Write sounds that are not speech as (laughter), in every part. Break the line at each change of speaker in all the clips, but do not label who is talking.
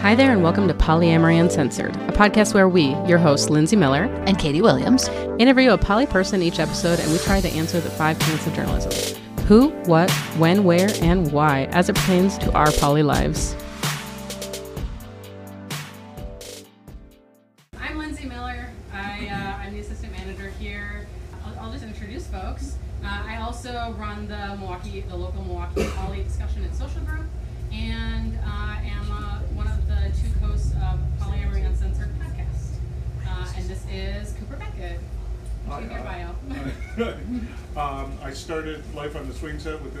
Hi there, and welcome to Polyamory Uncensored, a podcast where we, your hosts, Lindsay Miller
and Katie Williams,
interview a poly person each episode, and we try to answer the five tenets of journalism who, what, when, where, and why as it pertains to our poly lives.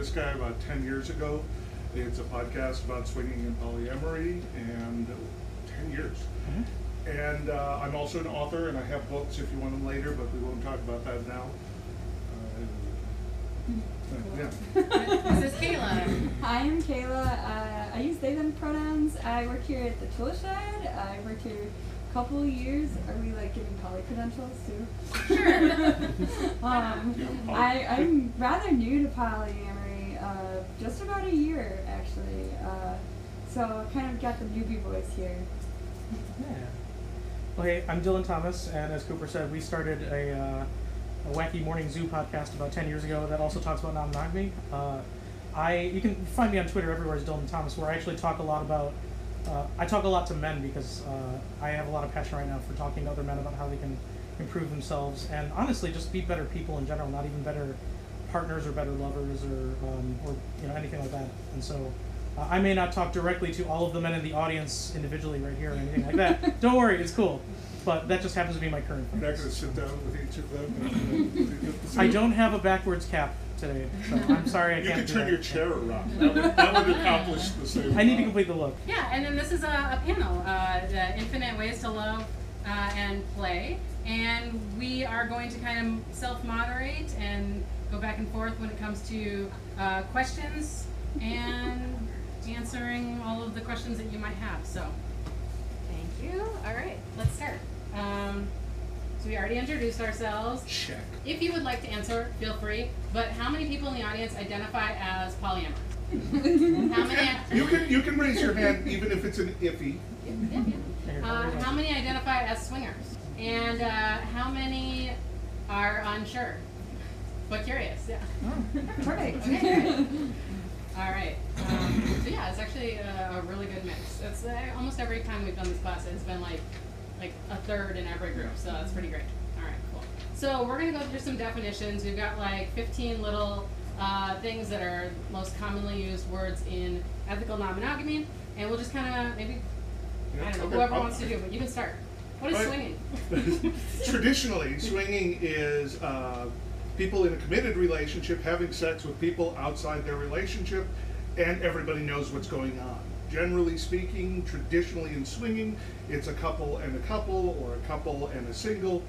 This
guy about 10 years ago. It's a podcast about swinging and polyamory, and 10 years. And uh, I'm also an author, and I have books if you want them later, but we won't talk about that now. Uh, yeah.
this is Kayla.
Hi, I'm Kayla. Uh, I use they them pronouns. I work here at the tool shed. I worked here a couple of years. Are we like giving poly credentials too?
Sure. (laughs)
um,
Yeah,
I, I'm rather new to polyamory. Uh, just about a year actually. Uh, so I kind of got the newbie voice here.
Yeah. Hey, I'm Dylan Thomas, and as Cooper said, we started a, uh, a wacky morning zoo podcast about 10 years ago that also talks about non-monogamy. Uh, I you can find me on Twitter everywhere as Dylan Thomas, where I actually talk a lot about. Uh, I talk a lot to men because uh, I have a lot of passion right now for talking to other men about how they can improve themselves and honestly just be better people in general, not even better partners or better lovers or um, or you know anything like that. And so. Uh, I may not talk directly to all of the men in the audience individually right here or anything like that. (laughs) Don't worry, it's cool. But that just happens to be my current
I'm not going to sit down with each of them. (laughs)
I don't have a backwards cap today, so I'm (laughs) sorry I
You
can't
could
do
turn
that.
your chair around. That would, that would accomplish the same.
I need to complete the look.
Yeah, and then this is a, a panel, uh, the infinite ways to love uh, and play, and we are going to kind of self-moderate and go back and forth when it comes to uh, questions and answering all of the questions that you might have. So, thank you. All right, let's start. Um, so we already introduced ourselves.
Check.
If you would like to answer, feel free. But how many people in the audience identify as polyamorous? (laughs) how many?
You can you can raise your hand even if it's an iffy.
Yeah, yeah. Uh,
here we go.
how many identify as swingers? And uh, how many are unsure? But curious, yeah. (laughs)
Perfect. (laughs)
All right. Um, so yeah, it's actually a, a really good mix. It's uh, almost every time we've done this class, it's been like like a third in every group, so that's pretty great. All right, cool. So we're gonna go through some definitions. We've got like 15 little uh, things that are most commonly used words in ethical non-monogamy, and we'll just kind of maybe I don't know
Okay,
whoever
I'll-
wants to do, but you can start. What is
Right.
swinging? (laughs)
Traditionally, swinging is uh, people in a committed relationship having sex with people outside their relationship, and everybody knows what's going on. Generally speaking, traditionally in swinging, it's a couple and a couple, or a couple and a single,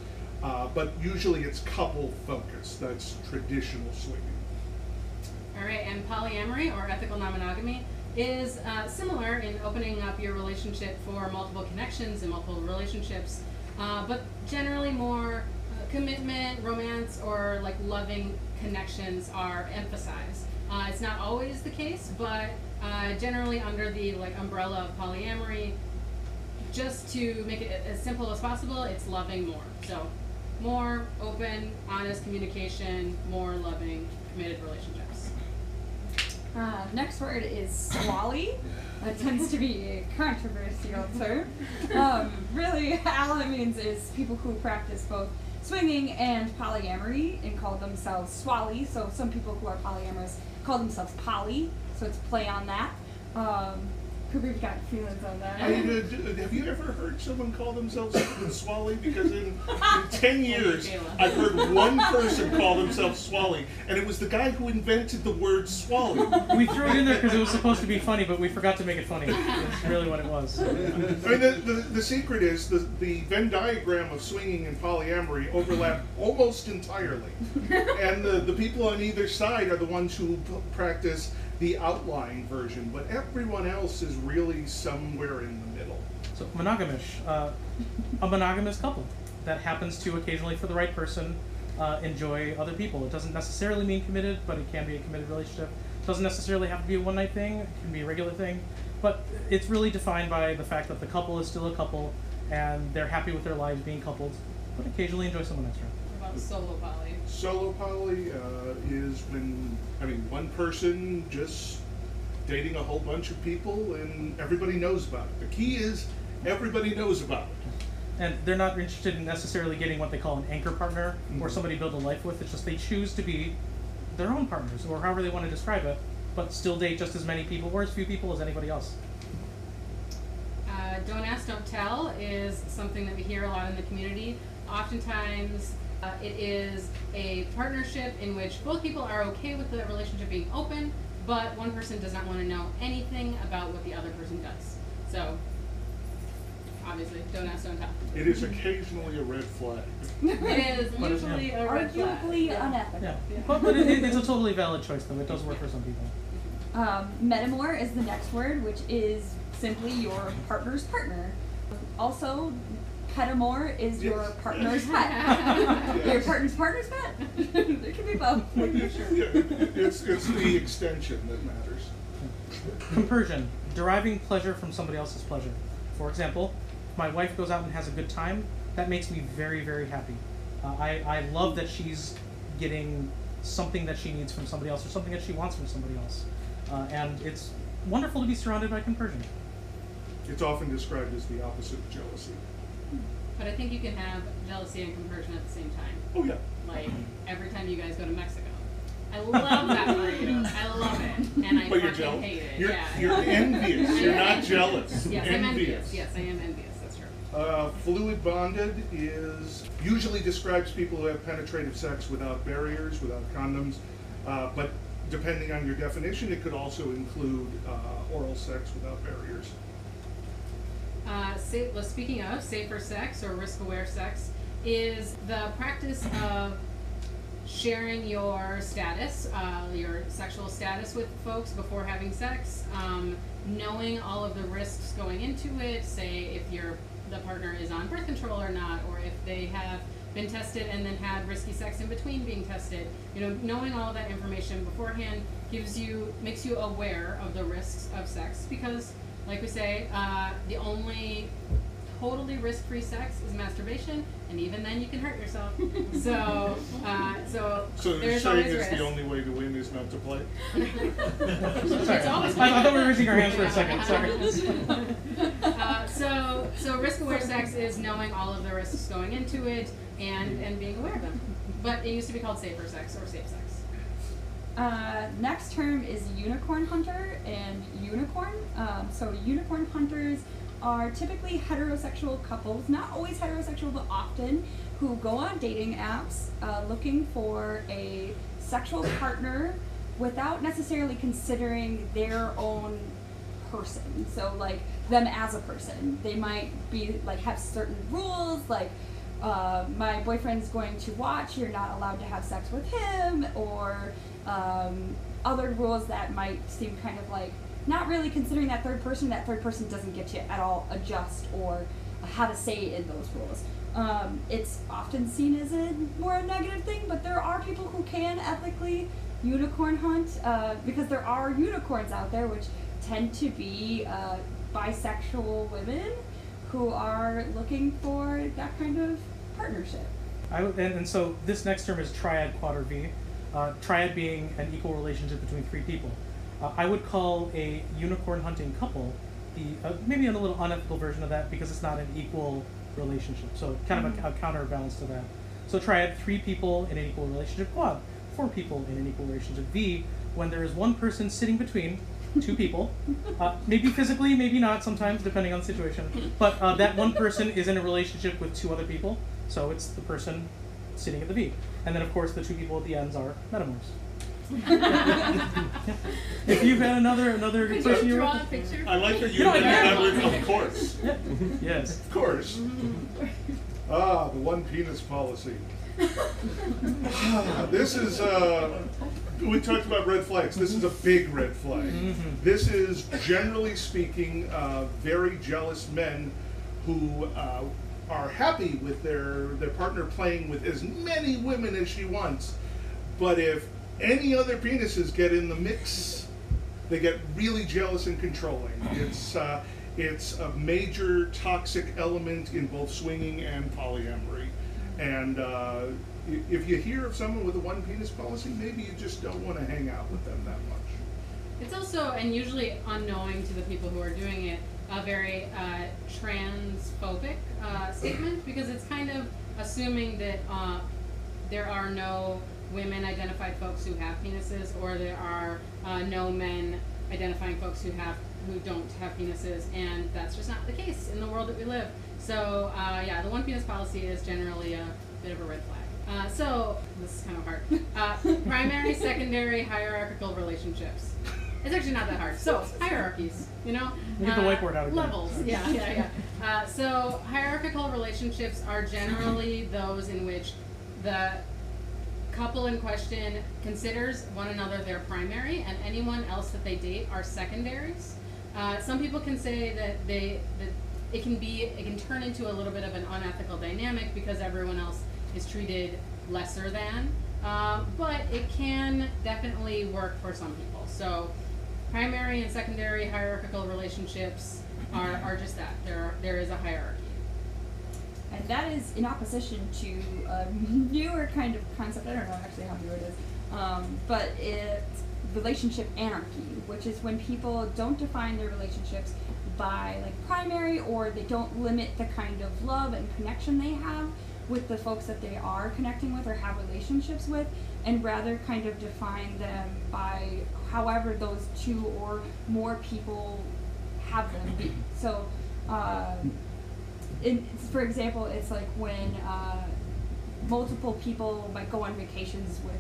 uh, but usually it's couple focused. That's traditional swinging.
All right, and polyamory or ethical non-monogamy is uh, similar in opening up your relationship for multiple connections and multiple relationships, uh, but generally more commitment, romance, or like loving connections are emphasized. Uh, it's not always the case, but uh, generally under the like umbrella of polyamory, just to make it as simple as possible, it's loving more. So, more open, honest communication, more loving, committed relationships.
Uh, next word is (coughs) swally. That tends to be a controversial term. Um, really, (laughs) all it means is people who practice both swinging and polyamory and call themselves swally. So some people who are polyamorous call themselves poly. So it's play on that. Um, Cooper's got feelings on that.
I, uh, have you ever heard someone call themselves Swally? Because in, in (laughs) 10 years, I've heard one person call themselves Swally, and it was the guy who invented the word Swally.
We threw it in there because it was supposed to be funny, but we forgot to make it funny. That's really what it was.
I mean, the, the, the secret is the, the Venn diagram of swinging and polyamory overlap almost entirely. (laughs) And the, the people on either side are the ones who p- practice the outline version, but everyone else is really somewhere in the middle.
So monogamish, uh, a monogamous couple that happens to occasionally, for the right person, uh, enjoy other people. It doesn't necessarily mean committed, but it can be a committed relationship. It doesn't necessarily have to be a one night thing. It can be a regular thing. but it's really defined by the fact that the couple is still a couple and they're happy with their lives being coupled, but occasionally enjoy someone extra.
What solo poly?
Solo poly uh, is when I mean one person just dating a whole bunch of people and everybody knows about it. The key is everybody knows about it.
And they're not interested in necessarily getting what they call an anchor partner or
Mhm.
somebody to build a life with. It's just they choose to be their own partners or however they want to describe it, but still date just as many people or as few people as anybody else.
Uh, don't ask, don't tell is something that we hear a lot in the community. Oftentimes, uh, it is a partnership in which both people are okay with the relationship being open, but one person does not want to know anything about what the other person does. So, obviously, don't ask, don't tell.
It is occasionally a red flag. (laughs)
It is
But it's-
usually a red flag.
Arguably
Yeah.
unethical.
Yeah,
Yeah.
but, but it, it- it's a (laughs) totally valid choice though. It does work for some people.
Um, metamor is the next word, which is simply your partner's partner. Also, petamor is your
Yes.
partner's (laughs) pet. your partner's partner's pet. (laughs) it can be both.
Yeah, it's, it's the extension that matters.
Compersion, deriving pleasure from somebody else's pleasure. For example, if my wife goes out and has a good time, that makes me very, very happy. Uh, I, I love that she's getting something that she needs from somebody else or something that she wants from somebody else. Uh, and it's wonderful to be surrounded by compersion.
It's often described as the opposite of jealousy.
But I think you can have jealousy and compersion at the same time.
Oh yeah.
Like every time you guys go to Mexico. I love that for you. I love it. And I
But you're jealous.
hate it.
You're,
yeah.
you're (laughs) envious. You're not jealous.
Yes, I'm envious. Yes, I am envious. That's true.
Uh, fluid bonded is usually describes people who have penetrative sex without barriers, without condoms. Uh, but depending on your definition, it could also include uh, oral sex without barriers.
Uh, sa- well, speaking of safer sex or risk-aware sex, is the practice of sharing your status, uh, your sexual status with folks before having sex, um, knowing all of the risks going into it. Say if your the partner is on birth control or not, or if they have been tested and then had risky sex in between being tested. You know, knowing all of that information beforehand gives you makes you aware of the risks of sex because, like we say, uh, the only totally risk-free sex is masturbation, and even then you can hurt yourself. (laughs) so, uh, so,
So you're
there's
saying
always
it's
risk.
the only way to win is not to play? (laughs)
Sorry.
always
I, I thought we were raising our hands for a second. Sorry. (laughs)
uh, so, so risk-aware sex is knowing all of the risks going into it and and being aware of them. But it used to be called safer sex or safe sex.
Uh, next term is unicorn hunter and unicorn. Um, so unicorn hunters are typically heterosexual couples, not always heterosexual, but often, who go on dating apps uh, looking for a sexual partner without necessarily considering their own person. So like them as a person. They might be like have certain rules like uh, my boyfriend's going to watch, you're not allowed to have sex with him, or um, other rules that might seem kind of like not really considering that third person, that third person doesn't get to at all adjust or have a say in those rules. Um, it's often seen as a more negative thing, but there are people who can ethically unicorn hunt uh, because there are unicorns out there which tend to be uh, bisexual women who are looking for that kind of partnership.
I and, and so this next term is triad V. Uh, triad being an equal relationship between three people. Uh, I would call a unicorn hunting couple the uh, maybe a little unethical version of that because it's not an equal relationship. So kind of a, a counterbalance to that. So triad, three people in an equal relationship. Quad, four people in an equal relationship. V, when there is one person sitting between two people, (laughs) uh, maybe physically, maybe not sometimes, depending on the situation. But uh, that one person is in a relationship with two other people, so it's the person sitting at the V. And then, of course, the two people at the ends are metamors. (laughs) if you've had another another
Could
person
you draw a picture?
I like that you
know,
did
yeah.
that of course. (laughs)
yes.
Of course. Ah, the one penis policy. (laughs) This is, uh, we talked about red flags. This is a big red flag. This is, generally speaking, uh, very jealous men who uh, are happy with their, their partner playing with as many women as she wants. But if any other penises get in the mix, they get really jealous and controlling. It's uh, it's a major toxic element in both swinging and polyamory. And uh, if you hear of someone with a one penis policy, maybe you just don't want to hang out with them that much.
It's also, and usually unknowing to the people who are doing it, a very uh, transphobic uh, statement because it's kind of assuming that uh, there are no women identified folks who have penises or there are uh, no men identifying folks who have who don't have penises and that's just not the case in the world that we live. So uh, yeah the one penis policy is generally a bit of a red flag. Uh, so this is kind of hard. Primary secondary hierarchical relationships it's actually not that hard. So hierarchies, you know,
We get the
uh,
whiteboard out again.
Levels, yeah, yeah, yeah. Uh, so hierarchical relationships are generally those in which the couple in question considers one another their primary, and anyone else that they date are secondaries. Uh, some people can say that they that it can be it can turn into a little bit of an unethical dynamic because everyone else is treated lesser than. Uh, but it can definitely work for some people. So primary and secondary hierarchical relationships are, are just that. There there is a hierarchy.
And that is in opposition to a (laughs) newer kind of concept. I don't know actually how new it is, um, but it's relationship anarchy, which is when people don't define their relationships by like primary, or they don't limit the kind of love and connection they have with the folks that they are connecting with or have relationships with, and rather kind of define them by however those two or more people have them be. So. Uh, for example, it's like when uh, multiple people might go on vacations with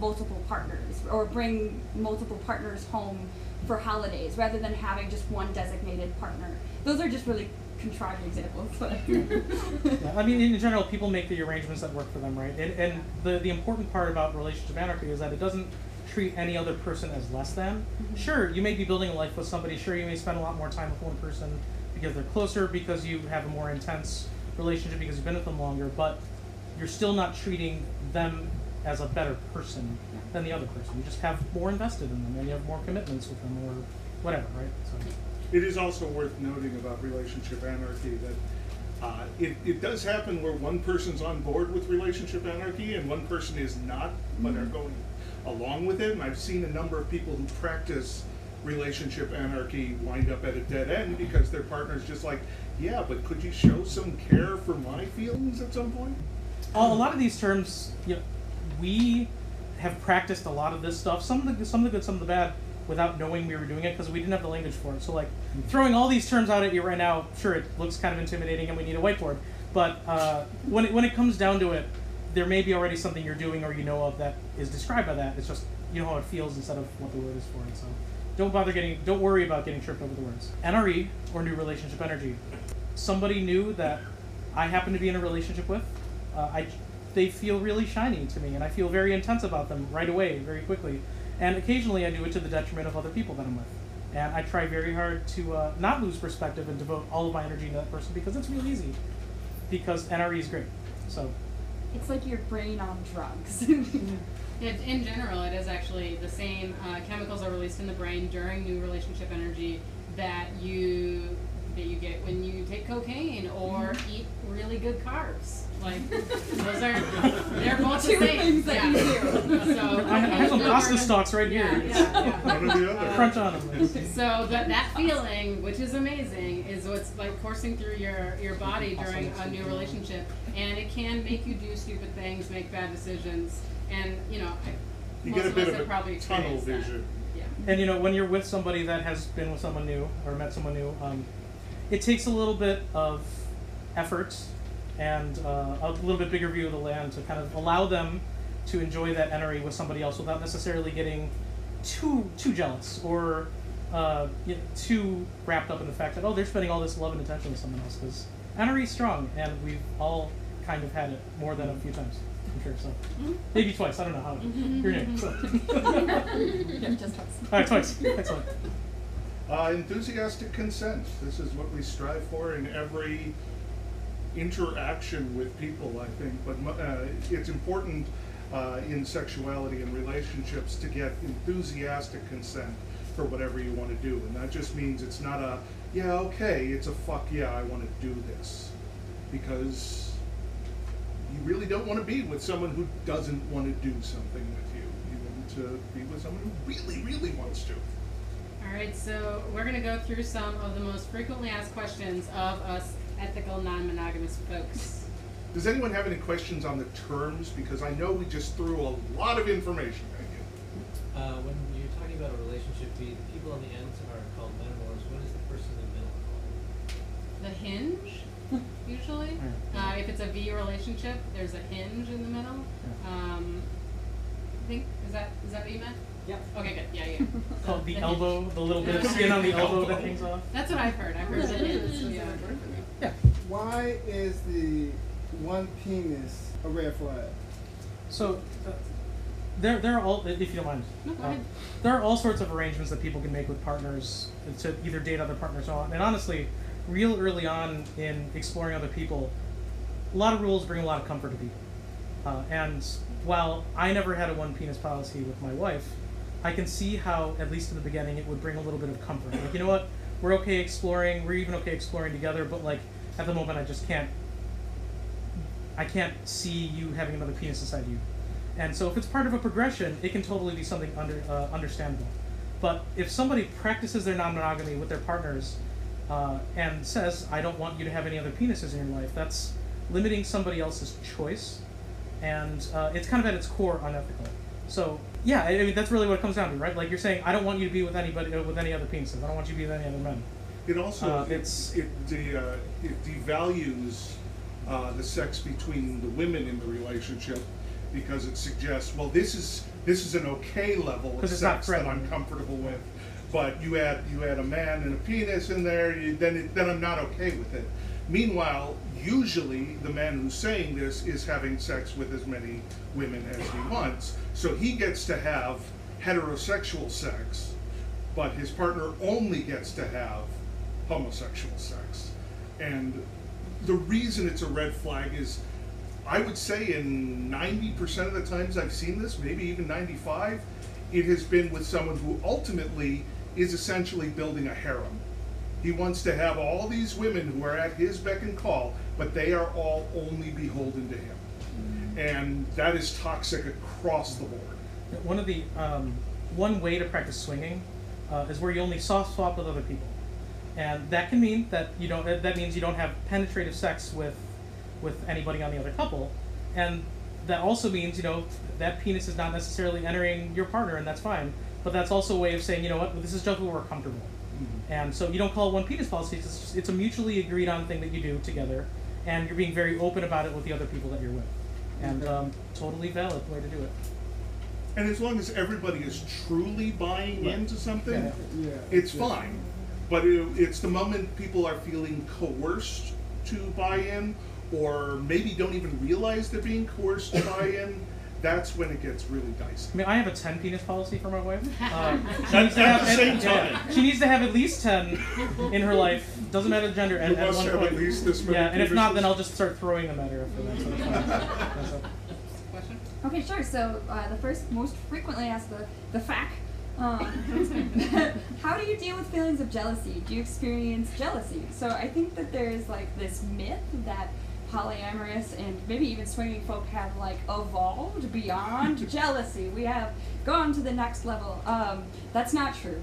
multiple partners or bring multiple partners home for holidays rather than having just one designated partner. Those are just really contrived examples.
Yeah, I mean, in general, people make the arrangements that work for them, right? And, and the, the important part about relationship anarchy is that it doesn't treat any other person as less than. Mm-hmm. Sure, you may be building a life with somebody. Sure, you may spend a lot more time with one person because they're closer, because you have a more intense relationship, because you've been with them longer. But you're still not treating them as a better person than the other person. You just have more invested in them, and you have more commitments with them, or whatever, right? So.
It is also worth noting about relationship anarchy that uh, it, it does happen where one person's on board with relationship anarchy and one person is not, but are going along with it. And I've seen a number of people who practice relationship anarchy wind up at a dead end because their partner's just like, yeah, but could you show some care for my feelings at some point?
a a lot of these terms, you know, we have practiced a lot of this stuff. Some of the some of the good, some of the bad, without knowing we were doing it because we didn't have the language for it. So like throwing all these terms out at you right now, sure, it looks kind of intimidating, and we need a whiteboard. But uh, when it, when it comes down to it, there may be already something you're doing or you know of that is described by that. It's just you know how it feels instead of what the word is for it. So don't bother getting, don't worry about getting tripped over the words. NRE or new relationship energy. Somebody new that I happen to be in a relationship with. Uh, I, they feel really shiny to me, and I feel very intense about them right away, very quickly. And occasionally, I do it to the detriment of other people that I'm with. And I try very hard to uh, not lose perspective and devote all of my energy to that person because it's real easy. Because NRE is great. So
it's like your brain on drugs. (laughs) (laughs)
It, in general, it is actually the same. Uh, chemicals are released in the brain during new relationship energy that you that you get when you take cocaine or eat really good carbs. Like those are they're both the
Two
same.
things that
yeah.
you do.
So
I, I have some pasta
burden.
stalks right
Yeah,
here.
yeah, yeah. (laughs)
One or the other.
Crunch on them.
So that that feeling, which is amazing, is what's like coursing through your your body during a new relationship, and it can make you do stupid things, make bad decisions, and you know, I,
You
most
get a
of
bit
us
of
have
a
probably
tunnel
experienced that.
vision.
Yeah.
And you know, when you're with somebody that has been with someone new or met someone new, um, it takes a little bit of effort and uh, a little bit bigger view of the land to kind of allow them to enjoy that NRE with somebody else without necessarily getting too too jealous or uh, you know, too wrapped up in the fact that oh they're spending all this love and attention with someone else because NRE is strong and we've all kind of had it more than a few times. I'm sure so. Maybe twice. I don't know how. You're new. So. (laughs)
yeah, just us.
All right, twice. Excellent.
Uh, enthusiastic consent. This is what we strive for in every interaction with people, I think. But uh, it's important uh, in sexuality and relationships to get enthusiastic consent for whatever you want to do. And that just means it's not a, yeah, okay, it's a fuck yeah, I want to do this. Because you really don't want to be with someone who doesn't want to do something with you. You want to be with someone who really, really wants to.
All right, so we're going to go through some of the most frequently asked questions of us ethical non-monogamous folks.
Does anyone have any questions on the terms? Because I know we just threw a lot of information at you.
Uh, when you're talking about a relationship, the, the people on the ends are called metamors. What is the person in the middle called?
The hinge, (laughs) usually. Uh, if it's a V relationship, there's a hinge in the middle. Um, I think is that is that what you meant?
Yep.
Okay, good. Yeah, yeah. (laughs)
Called the
hinge.
elbow, the little bit of skin on the (laughs) elbow that hangs off.
That's what I've heard. I've heard the hinge. Yeah.
Yeah.
Why is the one penis a red flag?
So, uh, there, there are all, if you don't mind,
No, go
uh,
ahead.
there are all sorts of arrangements that people can make with partners to either date other partners or, and honestly, real early on in exploring other people, a lot of rules bring a lot of comfort to people. Uh, and while I never had a one penis policy with my wife, I can see how, at least in the beginning, it would bring a little bit of comfort. Like, you know what? We're okay exploring. We're even okay exploring together, but like at the moment, I just can't. I can't see you having another penis inside you. And so, if it's part of a progression, it can totally be something under uh, understandable. But if somebody practices their non-monogamy with their partners uh, and says, "I don't want you to have any other penises in your life," that's limiting somebody else's choice, and uh, it's kind of at its core unethical. So, yeah, I mean that's really what it comes down to, right? Like you're saying, "I don't want you to be with anybody uh, with any other penises. I don't want you to be with any other men."
It also
Uh,
it,
it's-
it, de, uh, it devalues uh, the sex between the women in the relationship because it suggests well this is this is an okay level of
'Cause it's not
sex that I'm comfortable with, but you add you add a man and a penis in there you, then it, then I'm not okay with it. Meanwhile, usually the man who's saying this is having sex with as many women as he wants, so he gets to have heterosexual sex but his partner only gets to have homosexual sex. And the reason it's a red flag is I would say in 90% of the times I've seen this, maybe even 95, it has been with someone who ultimately is essentially building a harem. He wants to have all these women who are at his beck and call, but they are all only beholden to him. And that is toxic across the board.
One of the um, one way to practice swinging uh, is where you only soft swap with other people, and that can mean that you don't. That means you don't have penetrative sex with with anybody on the other couple, and that also means you know that penis is not necessarily entering your partner, and that's fine. But that's also a way of saying you know what this is just where we're comfortable, and so you don't call it one penis policy. It's just, it's a mutually agreed on thing that you do together, and you're being very open about it with the other people that you're with, and um, totally valid way to do it.
And as long as everybody is truly buying
Right.
into something,
Yeah.
Yeah.
it's fine. But it, it's the moment people are feeling coerced to buy in, or maybe don't even realize they're being coerced to buy in, that's when it gets really dicey.
I mean, I have a ten penis policy for my wife. (laughs) Uh, she
At-
needs to have
the same
at- yeah,
time.
she needs to have at least ten in her life. Doesn't matter the gender. At,
You
at
must
one
have
point.
at least this many
Yeah, and if not, then I'll just start throwing them at her after that. So it's fine. That's a-
Question?
Okay, sure. So uh, the first most frequently asked the the fact. Um, (laughs) how do you deal with feelings of jealousy? Do you experience jealousy? So I think that there's like this myth that polyamorous and maybe even swinging folk have like evolved beyond (laughs) jealousy. We have gone to the next level. Um, that's not true.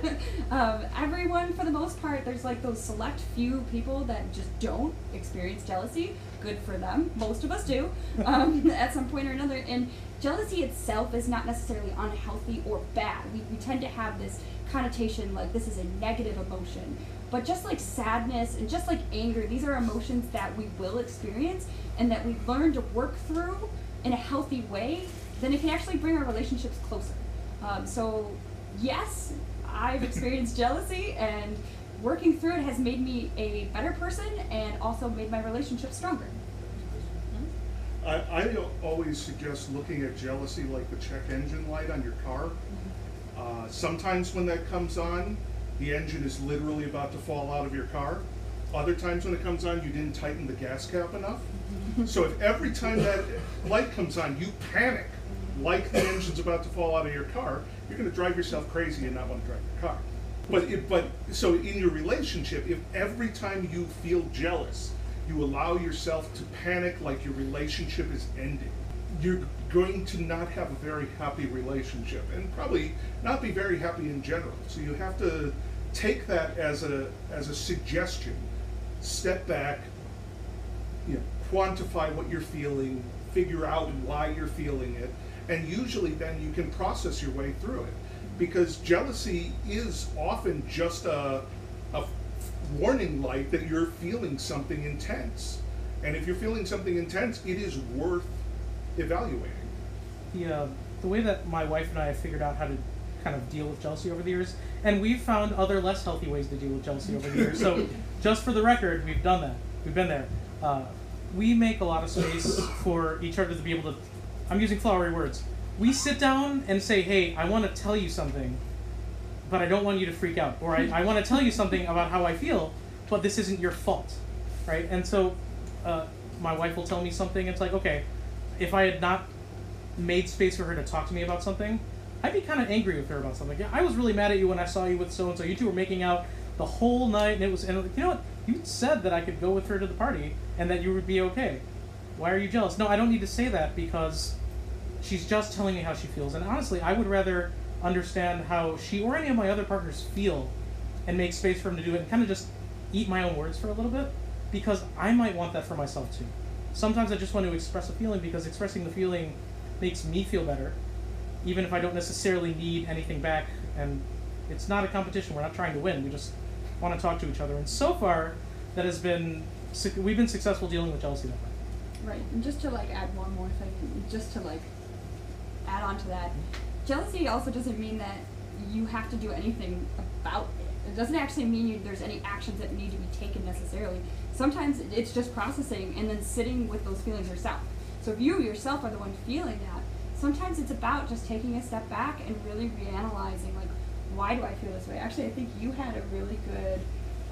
(laughs) um, everyone, for the most part, there's like those select few people that just don't experience jealousy. Good for them. Most of us do (laughs) um, at some point or another. And jealousy itself is not necessarily unhealthy or bad. We, we tend to have this connotation like this is a negative emotion. But just like sadness and just like anger, these are emotions that we will experience and that we learn to work through in a healthy way, then it can actually bring our relationships closer. Um, so, yes, I've experienced jealousy, and working through it has made me a better person and also made my relationship stronger.
I, I always suggest looking at jealousy like the check engine light on your car. Uh, sometimes when that comes on, the engine is literally about to fall out of your car. Other times when it comes on, you didn't tighten the gas cap enough. So if every time that light comes on, you panic like the engine's about to fall out of your car, you're going to drive yourself crazy and not want to drive your car. But but so in your relationship, if every time you feel jealous, you allow yourself to panic like your relationship is ending, you're going to not have a very happy relationship and probably not be very happy in general. So you have to take that as a as a suggestion. Step back, you know, quantify what you're feeling, figure out why you're feeling it, and usually then you can process your way through it. Because jealousy is often just a, a warning light that you're feeling something intense. And if you're feeling something intense, it is worth evaluating.
the uh, the way that my wife and I have figured out how to kind of deal with jealousy over the years, and we've found other less healthy ways to deal with jealousy over the years. So, (laughs) just for the record, we've done that. We've been there. Uh, we make a lot of space for each other to be able to. I'm using flowery words. We sit down and say, "Hey, I want to tell you something, but I don't want you to freak out," or "I, I want to tell you something about how I feel, but this isn't your fault," right? And so, uh, my wife will tell me something. It's like, okay, if I had not made space for her to talk to me about something, I'd be kind of angry with her about something. Yeah, I was really mad at you when I saw you with so and so. You two were making out the whole night, and it was, and you know what? You said that I could go with her to the party and that you would be okay. Why are you jealous? No, I don't need to say that because she's just telling me how she feels. And honestly, I would rather understand how she or any of my other partners feel and make space for them to do it and kind of just eat my own words for a little bit because I might want that for myself too. Sometimes I just want to express a feeling because expressing the feeling makes me feel better, even if I don't necessarily need anything back. And it's not a competition. We're not trying to win. We just want to talk to each other. And so far, that has been we've been successful dealing with jealousy that way.
Right, and just to like add one more thing, just to like add on to that, jealousy also doesn't mean that you have to do anything about it. It doesn't actually mean you, there's any actions that need to be taken necessarily. Sometimes it's just processing and then sitting with those feelings yourself. So if you yourself are the one feeling that, sometimes it's about just taking a step back and really reanalyzing like, why do I feel this way? Actually, I think you had a really good.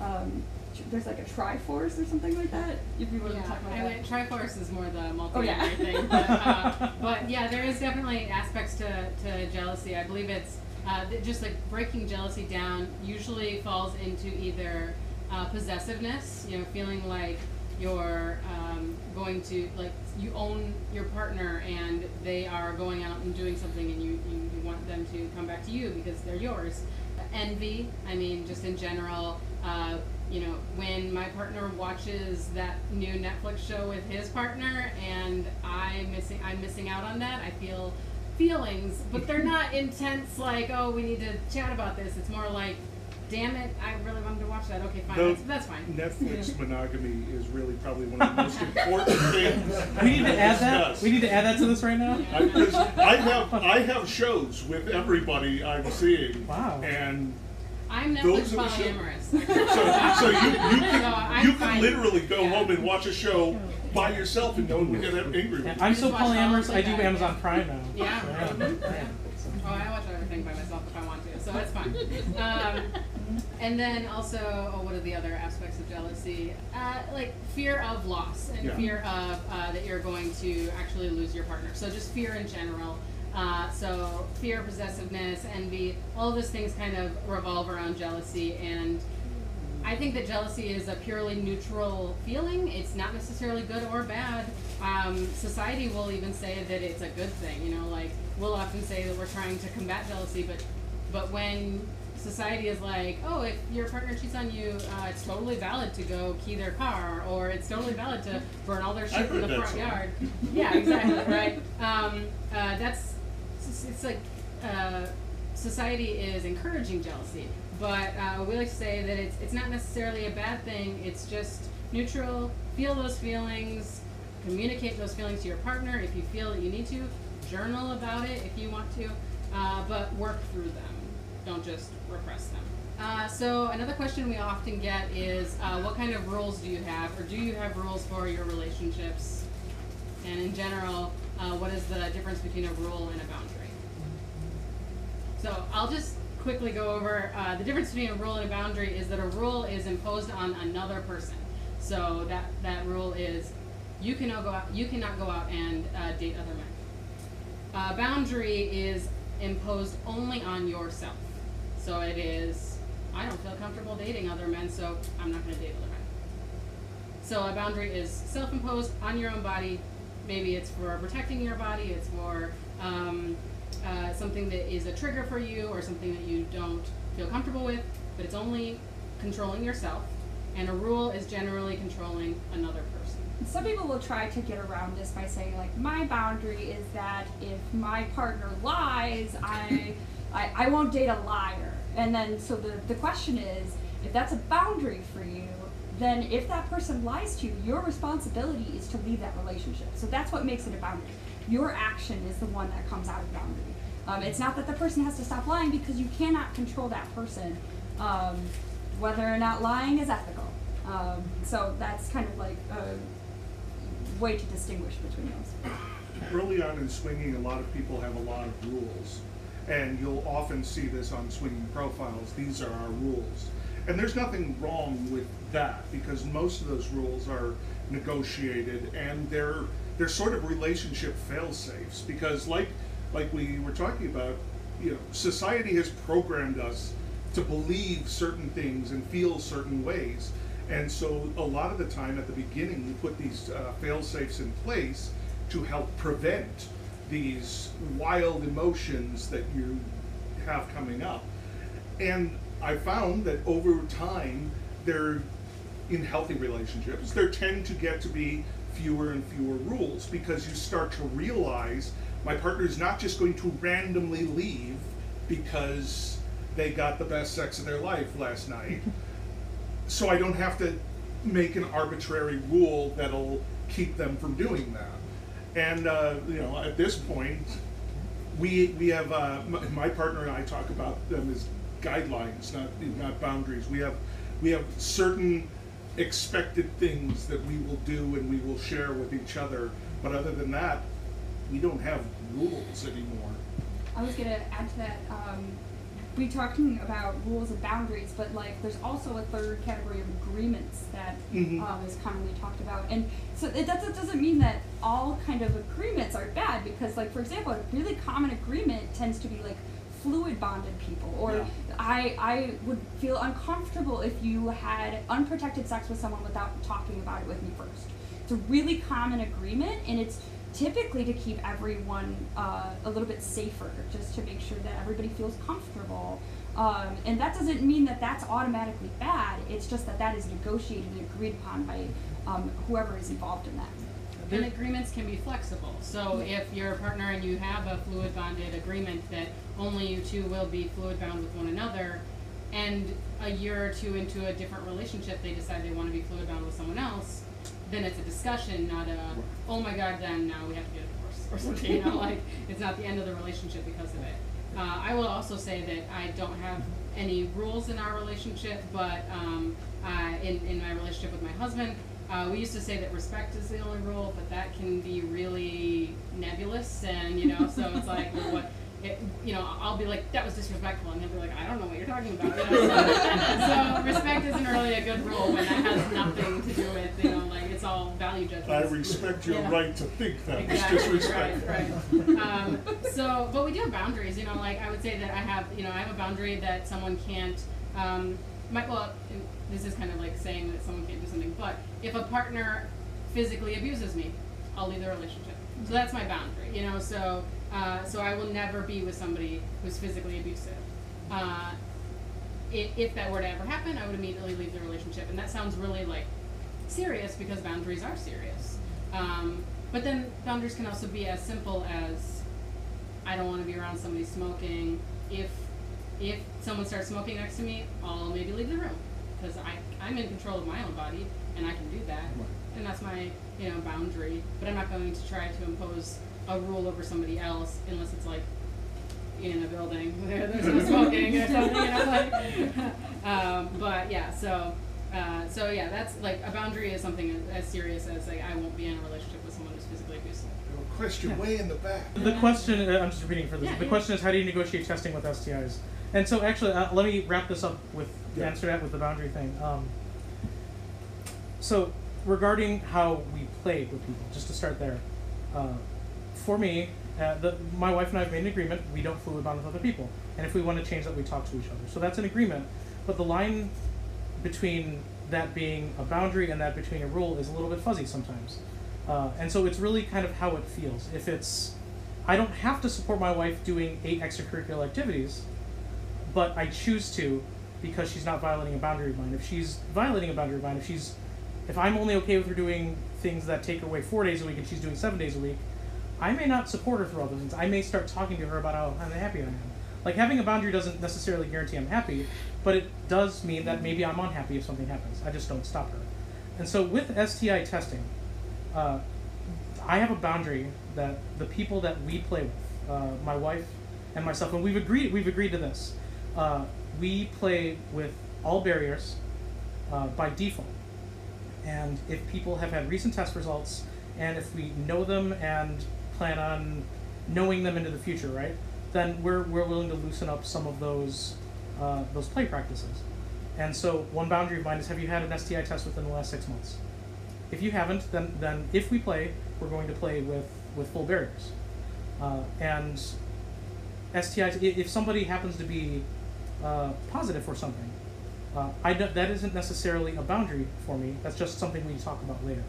Um, there's like a Triforce or something like that. If you want to
Yeah,
talk about
I
that.
Triforce is more the multi
Oh, yeah.
thing, but, uh, (laughs) but yeah, there is definitely aspects to, to jealousy. I believe it's uh, just like breaking jealousy down usually falls into either uh, possessiveness, you know, feeling like you're um, going to like you own your partner and they are going out and doing something and you, you, you want them to come back to you because they're yours. Envy, I mean, just in general, uh, you know, when my partner watches that new Netflix show with his partner and I'm missing, I'm missing out on that. I feel feelings, but they're not intense. Like, oh, we need to chat about this. It's more like, damn it, I really wanted to watch that. Okay, fine,
Though
that's, that's fine.
Netflix monogamy is really probably one of the most important (laughs) things.
We need to add that.
discuss.
We need to add that to this right now.
I, 'cause I have I have shows with everybody I'm seeing.
Wow.
And
I'm Netflix
Those are the show-
polyamorous.
so so you you (laughs)
No,
can
I'm
you can literally go
Yeah.
home and watch a show by yourself and no one will get angry with
Yeah,
you.
I'm
Just
so
watch
polyamorous.
of
I do
that.
Amazon Prime now.
Yeah. Mhm.
yeah. So-
Oh, I watch everything by myself if I want to, so that's fine. (laughs) Um, and then also, oh, what are the other aspects of jealousy? Uh, like fear of loss and
Yeah.
fear of uh, that you're going to actually lose your partner. So just fear in general. Uh, so fear, possessiveness, envy, all of those things kind of revolve around jealousy and. I think that jealousy is a purely neutral feeling. It's not necessarily good or bad. Um, society will even say that it's a good thing. You know, like we'll often say that we're trying to combat jealousy, but but when society is like, oh, if your partner cheats on you, uh, it's totally valid to go key their car, or it's totally valid to burn all their shit in the front
song.
yard. (laughs) Yeah, exactly, right. Um, uh, that's it's, it's like uh, society is encouraging jealousy, but uh, we like to say that it's it's not necessarily a bad thing. It's just neutral. Feel those feelings, communicate those feelings to your partner if you feel that you need to. Journal about it if you want to, uh, but work through them. Don't just repress them. Uh, so another question we often get is, uh, what kind of rules do you have, or do you have rules for your relationships? And in general, uh, what is the difference between a rule and a boundary? So I'll just quickly go over uh, the difference between a rule and a boundary is that a rule is imposed on another person. So that that rule is you cannot go out you cannot go out and uh, date other men. A boundary is imposed only on yourself. So it is, I don't feel comfortable dating other men, so I'm not going to date other men. So a boundary is self-imposed on your own body. Maybe it's for protecting your body. It's for um, uh, something that is a trigger for you or something that you don't feel comfortable with. But it's only controlling yourself. And a rule is generally controlling another person.
Some people will try to get around this by saying, like, my boundary is that if my partner lies, I, I, I won't date a liar. And then, so the, the question is, if that's a boundary for you, then if that person lies to you, your responsibility is to leave that relationship. So that's what makes it a boundary. Your action is the one that comes out of boundary. Um, it's not that the person has to stop lying because you cannot control that person, um, whether or not lying is ethical. Um, so that's kind of like a way to distinguish between those.
early on in swinging, a lot of people have a lot of rules. And you'll often see this on swinging profiles. These are our rules. And there's nothing wrong with that because most of those rules are negotiated and they're they're sort of relationship fail safes because like like we were talking about, you know, society has programmed us to believe certain things and feel certain ways. And so a lot of the time at the beginning, we put these uh, fail safes in place to help prevent these wild emotions that you have coming up. And I found that over time, they're in healthy relationships, there tend to get to be fewer and fewer rules because you start to realize my partner is not just going to randomly leave because they got the best sex of their life last night. so I don't have to make an arbitrary rule that'll keep them from doing that. And uh, you know, at this point, we we have uh, my, my partner and I talk about them as guidelines, not not boundaries. We have we have certain expected things that we will do and we will share with each other. But other than that, we don't have rules anymore.
I was gonna add to that. Um, we talking about rules and boundaries, but like there's also a third category of agreements that
Mhm.
um, is commonly talked about, and so it doesn't doesn't mean that all kind of agreements are bad because like for example, a really common agreement tends to be like fluid bonded people or
Yeah.
I I would feel uncomfortable if you had unprotected sex with someone without talking about it with me first. It's a really common agreement, and it's typically to keep everyone uh, a little bit safer, just to make sure that everybody feels comfortable. Um, and that doesn't mean that that's automatically bad. It's just that that is negotiated and agreed upon by um, whoever is involved in that.
And agreements can be flexible. So if you're a partner and you have a fluid bonded agreement that only you two will be fluid bound with one another, and a year or two into a different relationship they decide they want to be fluid bound with someone else, then it's a discussion, not a, oh my god, then now we have to get a divorce or something, you know, (laughs) like it's not the end of the relationship because of it. Uh, I will also say that I don't have any rules in our relationship, but um, uh, in, in my relationship with my husband, uh, we used to say that respect is the only rule, but that can be really nebulous, and you know, so it's like, well, what, it, you know, I'll be like, that was disrespectful, and he'll be like, I don't know what you're talking about. You know? so, so respect isn't really a good rule when that has nothing to do with, you know, like it's all value judgment.
I respect your
Yeah.
right to think that. It's
Exactly,
disrespectful.
right, right. Um, so, but we do have boundaries, you know, like I would say that I have, you know, I have a boundary that someone can't, um, my, well, this is kind of like saying that someone can't do something, but if a partner physically abuses me, I'll leave the relationship. So that's my boundary, you know, so, uh, so I will never be with somebody who's physically abusive. Uh, if, if that were to ever happen, I would immediately leave the relationship. And that sounds really like serious because boundaries are serious. Um, but then boundaries can also be as simple as I don't want to be around somebody smoking. If if someone starts smoking next to me, I'll maybe leave the room because I I'm in control of my own body and I can do that. And that's my you know boundary. But I'm not going to try to impose a rule over somebody else unless it's like in a building (laughs) where there's no smoking or something, you know, like. (laughs) um, but yeah, so, uh, so yeah, that's like a boundary is something as, as serious as like I won't be in a relationship with someone who's physically abusive.
A question way in the back.
The question, uh, I'm just repeating for this.
Yeah,
the
yeah.
question is, how do you negotiate testing with STIs? And so, actually, uh, let me wrap this up with
Yeah.
answer that with the boundary thing. Um, so, regarding how we played with people, just to start there, uh, for me, Uh, the, my wife and I have made an agreement. We don't fluid bond with other people, and if we want to change that, we talk to each other. So that's an agreement. But the line between that being a boundary and that between a rule is a little bit fuzzy sometimes. Uh, and so it's really kind of how it feels. If it's, I don't have to support my wife doing eight extracurricular activities, but I choose to because she's not violating a boundary of mine. If she's violating a boundary of mine, if she's, if I'm only okay with her doing things that take her away four days a week and she's doing seven days a week, I may not support her through all those things. I may start talking to her about how unhappy I am. Like having a boundary doesn't necessarily guarantee I'm happy, but it does mean that maybe I'm unhappy if something happens. I just don't stop her. And so with STI testing, uh, I have a boundary that the people that we play with, uh, my wife and myself, and we've agreed we've agreed to this. Uh, we play with all barriers uh, by default. And if people have had recent test results, and if we know them and plan on knowing them into the future, right, then we're, we're willing to loosen up some of those uh, those play practices. And so one boundary of mine is: Have you had an STI test within the last six months? If you haven't, then then if we play, we're going to play with with full barriers. Uh, and STIs, if somebody happens to be uh, positive for something, uh, I do, that isn't necessarily a boundary for me. That's just something we talk about later.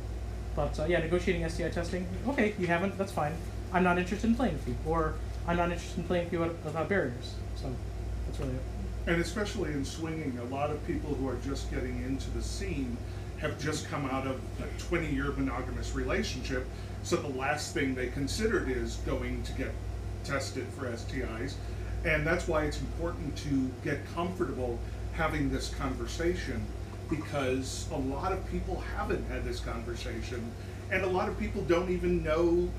But uh, yeah, negotiating STI testing. Okay, you haven't. That's fine. I'm not interested in playing with you, or I'm not interested in playing with you without barriers. So that's really it.
And especially in swinging, a lot of people who are just getting into the scene have just come out of a 20 year monogamous relationship. So the last thing they considered is going to get tested for STIs. And that's why it's important to get comfortable having this conversation because a lot of people haven't had this conversation and a lot of people don't even know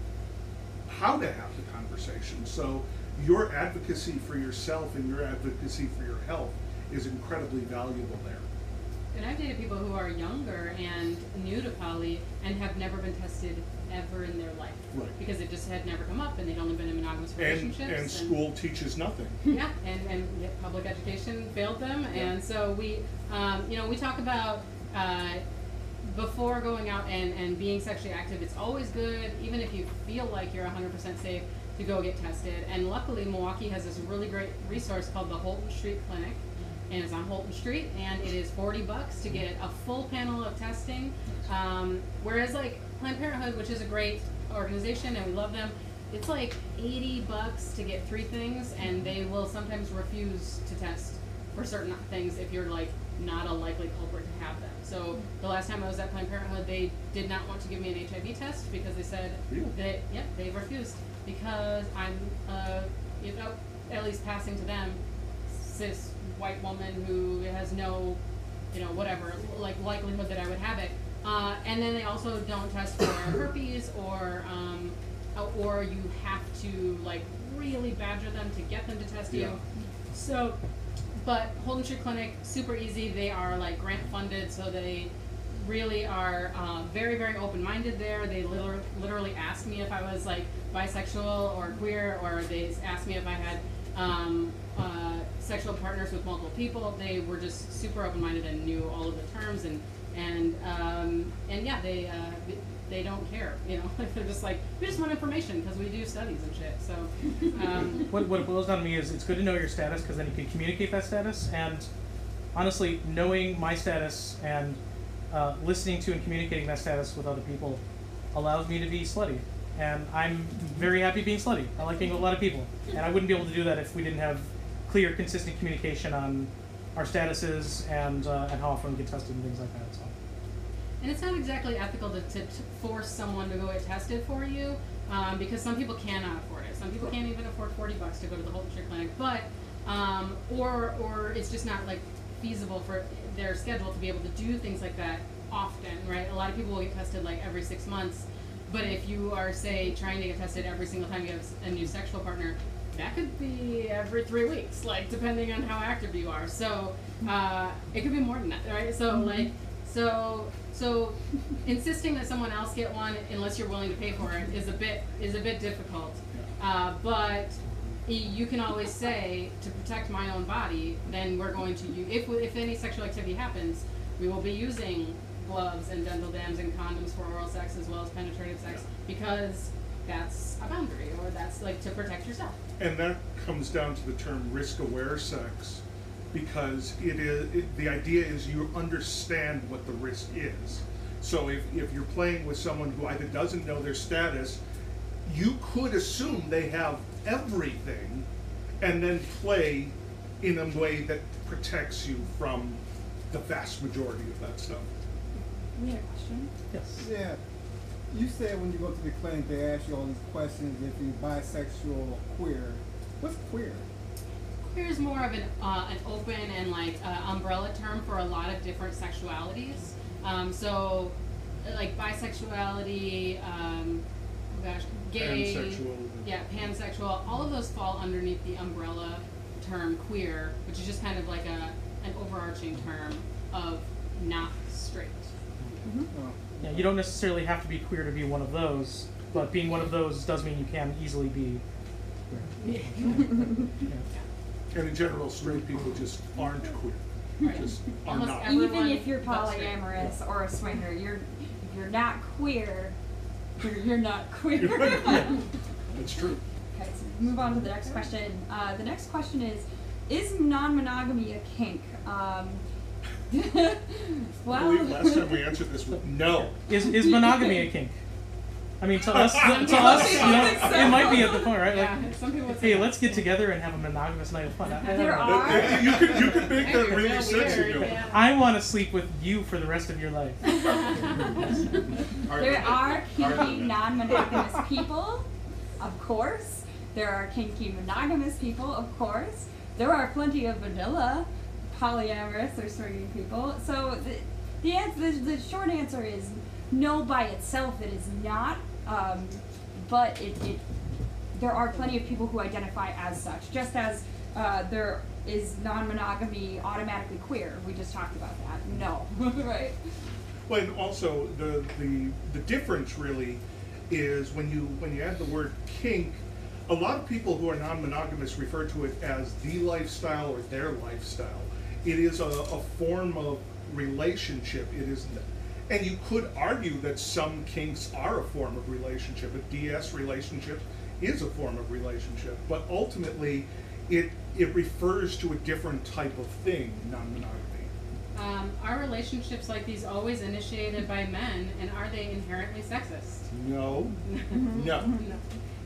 how to have the conversation. So your advocacy for yourself and your advocacy for your health is incredibly valuable there.
And I've dated people who are younger and new to poly and have never been tested ever in their life.
Right.
Because it just had never come up and they'd only been in monogamous
And,
relationships.
and school teaches nothing. (laughs)
Yeah, and, and yeah, public education failed them, and so we, um, you know, we talk about uh, before going out and, and being sexually active. It's always good, even if you feel like you're 100% safe, to go get tested. And luckily, Milwaukee has this really great resource called the Holton Street Clinic, and it's on Holton Street, and it is 40 bucks to get a full panel of testing. Um, whereas like Planned Parenthood, which is a great organization and we love them, it's like 80 bucks to get three things, and they will sometimes refuse to test for certain things if you're like not a likely culprit to have them. So the last time I was at Planned Parenthood, they did not want to give me an HIV test because they said
Really?
that yep they refused because I'm uh, you know at least passing to them cis white woman who has no you know whatever like likelihood that I would have it. Uh, and then they also don't test for herpes or um, uh, or you have to like really badger them to get them to test
Yeah.
you. So, but Holton Street Clinic, super easy. They are like grant funded, so they really are uh, very, very open minded there. They literally, literally asked me if I was like bisexual or queer, or they asked me if I had um, uh, sexual partners with multiple people. They were just super open minded and knew all of the terms and and um, and yeah, they. Uh, they don't care, you know. (laughs) They're just like, we just want information because we do studies and shit. So, um, (laughs)
What, what it boils down to me is it's good to know your status because then you can communicate that status. And honestly, knowing my status and uh, listening to and communicating that status with other people allows me to be slutty. And I'm very happy being slutty. I like being with a lot of people. And I wouldn't be able to do that if we didn't have clear, consistent communication on our statuses and, uh, and how often we get tested and things like that.
And it's not exactly ethical to, to, force someone to go get tested for you, um, because some people cannot afford it. Some people can't even afford forty bucks to go to the Holton Street Clinic, but um, or or it's just not like feasible for their schedule to be able to do things like that often, right? A lot of people will get tested like every six months, but if you are say trying to get tested every single time you have a new sexual partner, that could be every three weeks, like depending on how active you are. So uh, it could be more than that, right? So like so so insisting that someone else get one unless you're willing to pay for it is a bit is a bit difficult. Uh, but you can always say to protect my own body, then we're going to use, if if any sexual activity happens, we will be using gloves and dental dams and condoms for oral sex as well as penetrative sex because that's a boundary or that's like to protect yourself.
And that comes down to the term risk-aware sex, because it is, it, the idea is you understand what the risk is. So if, if you're playing with someone who either doesn't know their status, you could assume they have everything, and then play in a way that protects you from the vast majority of that stuff.
We had a question.
Yes.
Yeah. You said when you go to the clinic, they ask you all these questions if you're bisexual or queer. What's queer?
Queer is more of an uh, an open and like uh, umbrella term for a lot of different sexualities. Um, so, like bisexuality, um, oh gosh, gay,
Pansexual.
yeah, pansexual. All of those fall underneath the umbrella term queer, which is just kind of like a an overarching term of not straight.
Oh.
Yeah, you don't necessarily have to be queer to be one of those, but being one of those does mean you can easily be. queer. (laughs) Yeah.
And in general, straight people just aren't queer.
Right.
Just are
Almost
not.
every-
Even
Everyone
if you're
but straight.
polyamorous or a swinger, you're if you're not queer, you're, you're not (laughs) queer. (laughs)
That's true.
Okay, so move on to the next question. Uh, the next question is, is non-monogamy a kink? Um, (laughs)
I
well,
believe last time we answered this with no.
Is is monogamy a kink? I mean, to us, (laughs) to us, you know,
so.
it might be at the point, right?
Yeah,
Like,
some people would say
hey, let's get together and have a monogamous night of fun. I, I don't
There
know.
are-
You could you could make that really sexy.
weird,
though.
yeah.
I want to sleep with you for the rest of your life. (laughs)
there are kinky non-monogamous people, of course. There are kinky monogamous people, of course. There are plenty of vanilla polyamorous or swinging people. So the the, answer, the, the short answer is no. By itself, it is not. Um, but it, it there are plenty of people who identify as such. Just as uh, there is non-monogamy automatically queer. We just talked about that. No, (laughs) right?
Well, and also the the the difference really is when you when you add the word kink. A lot of people who are non-monogamous refer to it as the lifestyle or their lifestyle. It is a, a form of relationship. It is, and you could argue that some kinks are a form of relationship. A DS relationship is a form of relationship, but ultimately, it it refers to a different type of thing, non-monogamy.
Um, are relationships like these always initiated by men, and are they inherently sexist?
No, no.
No.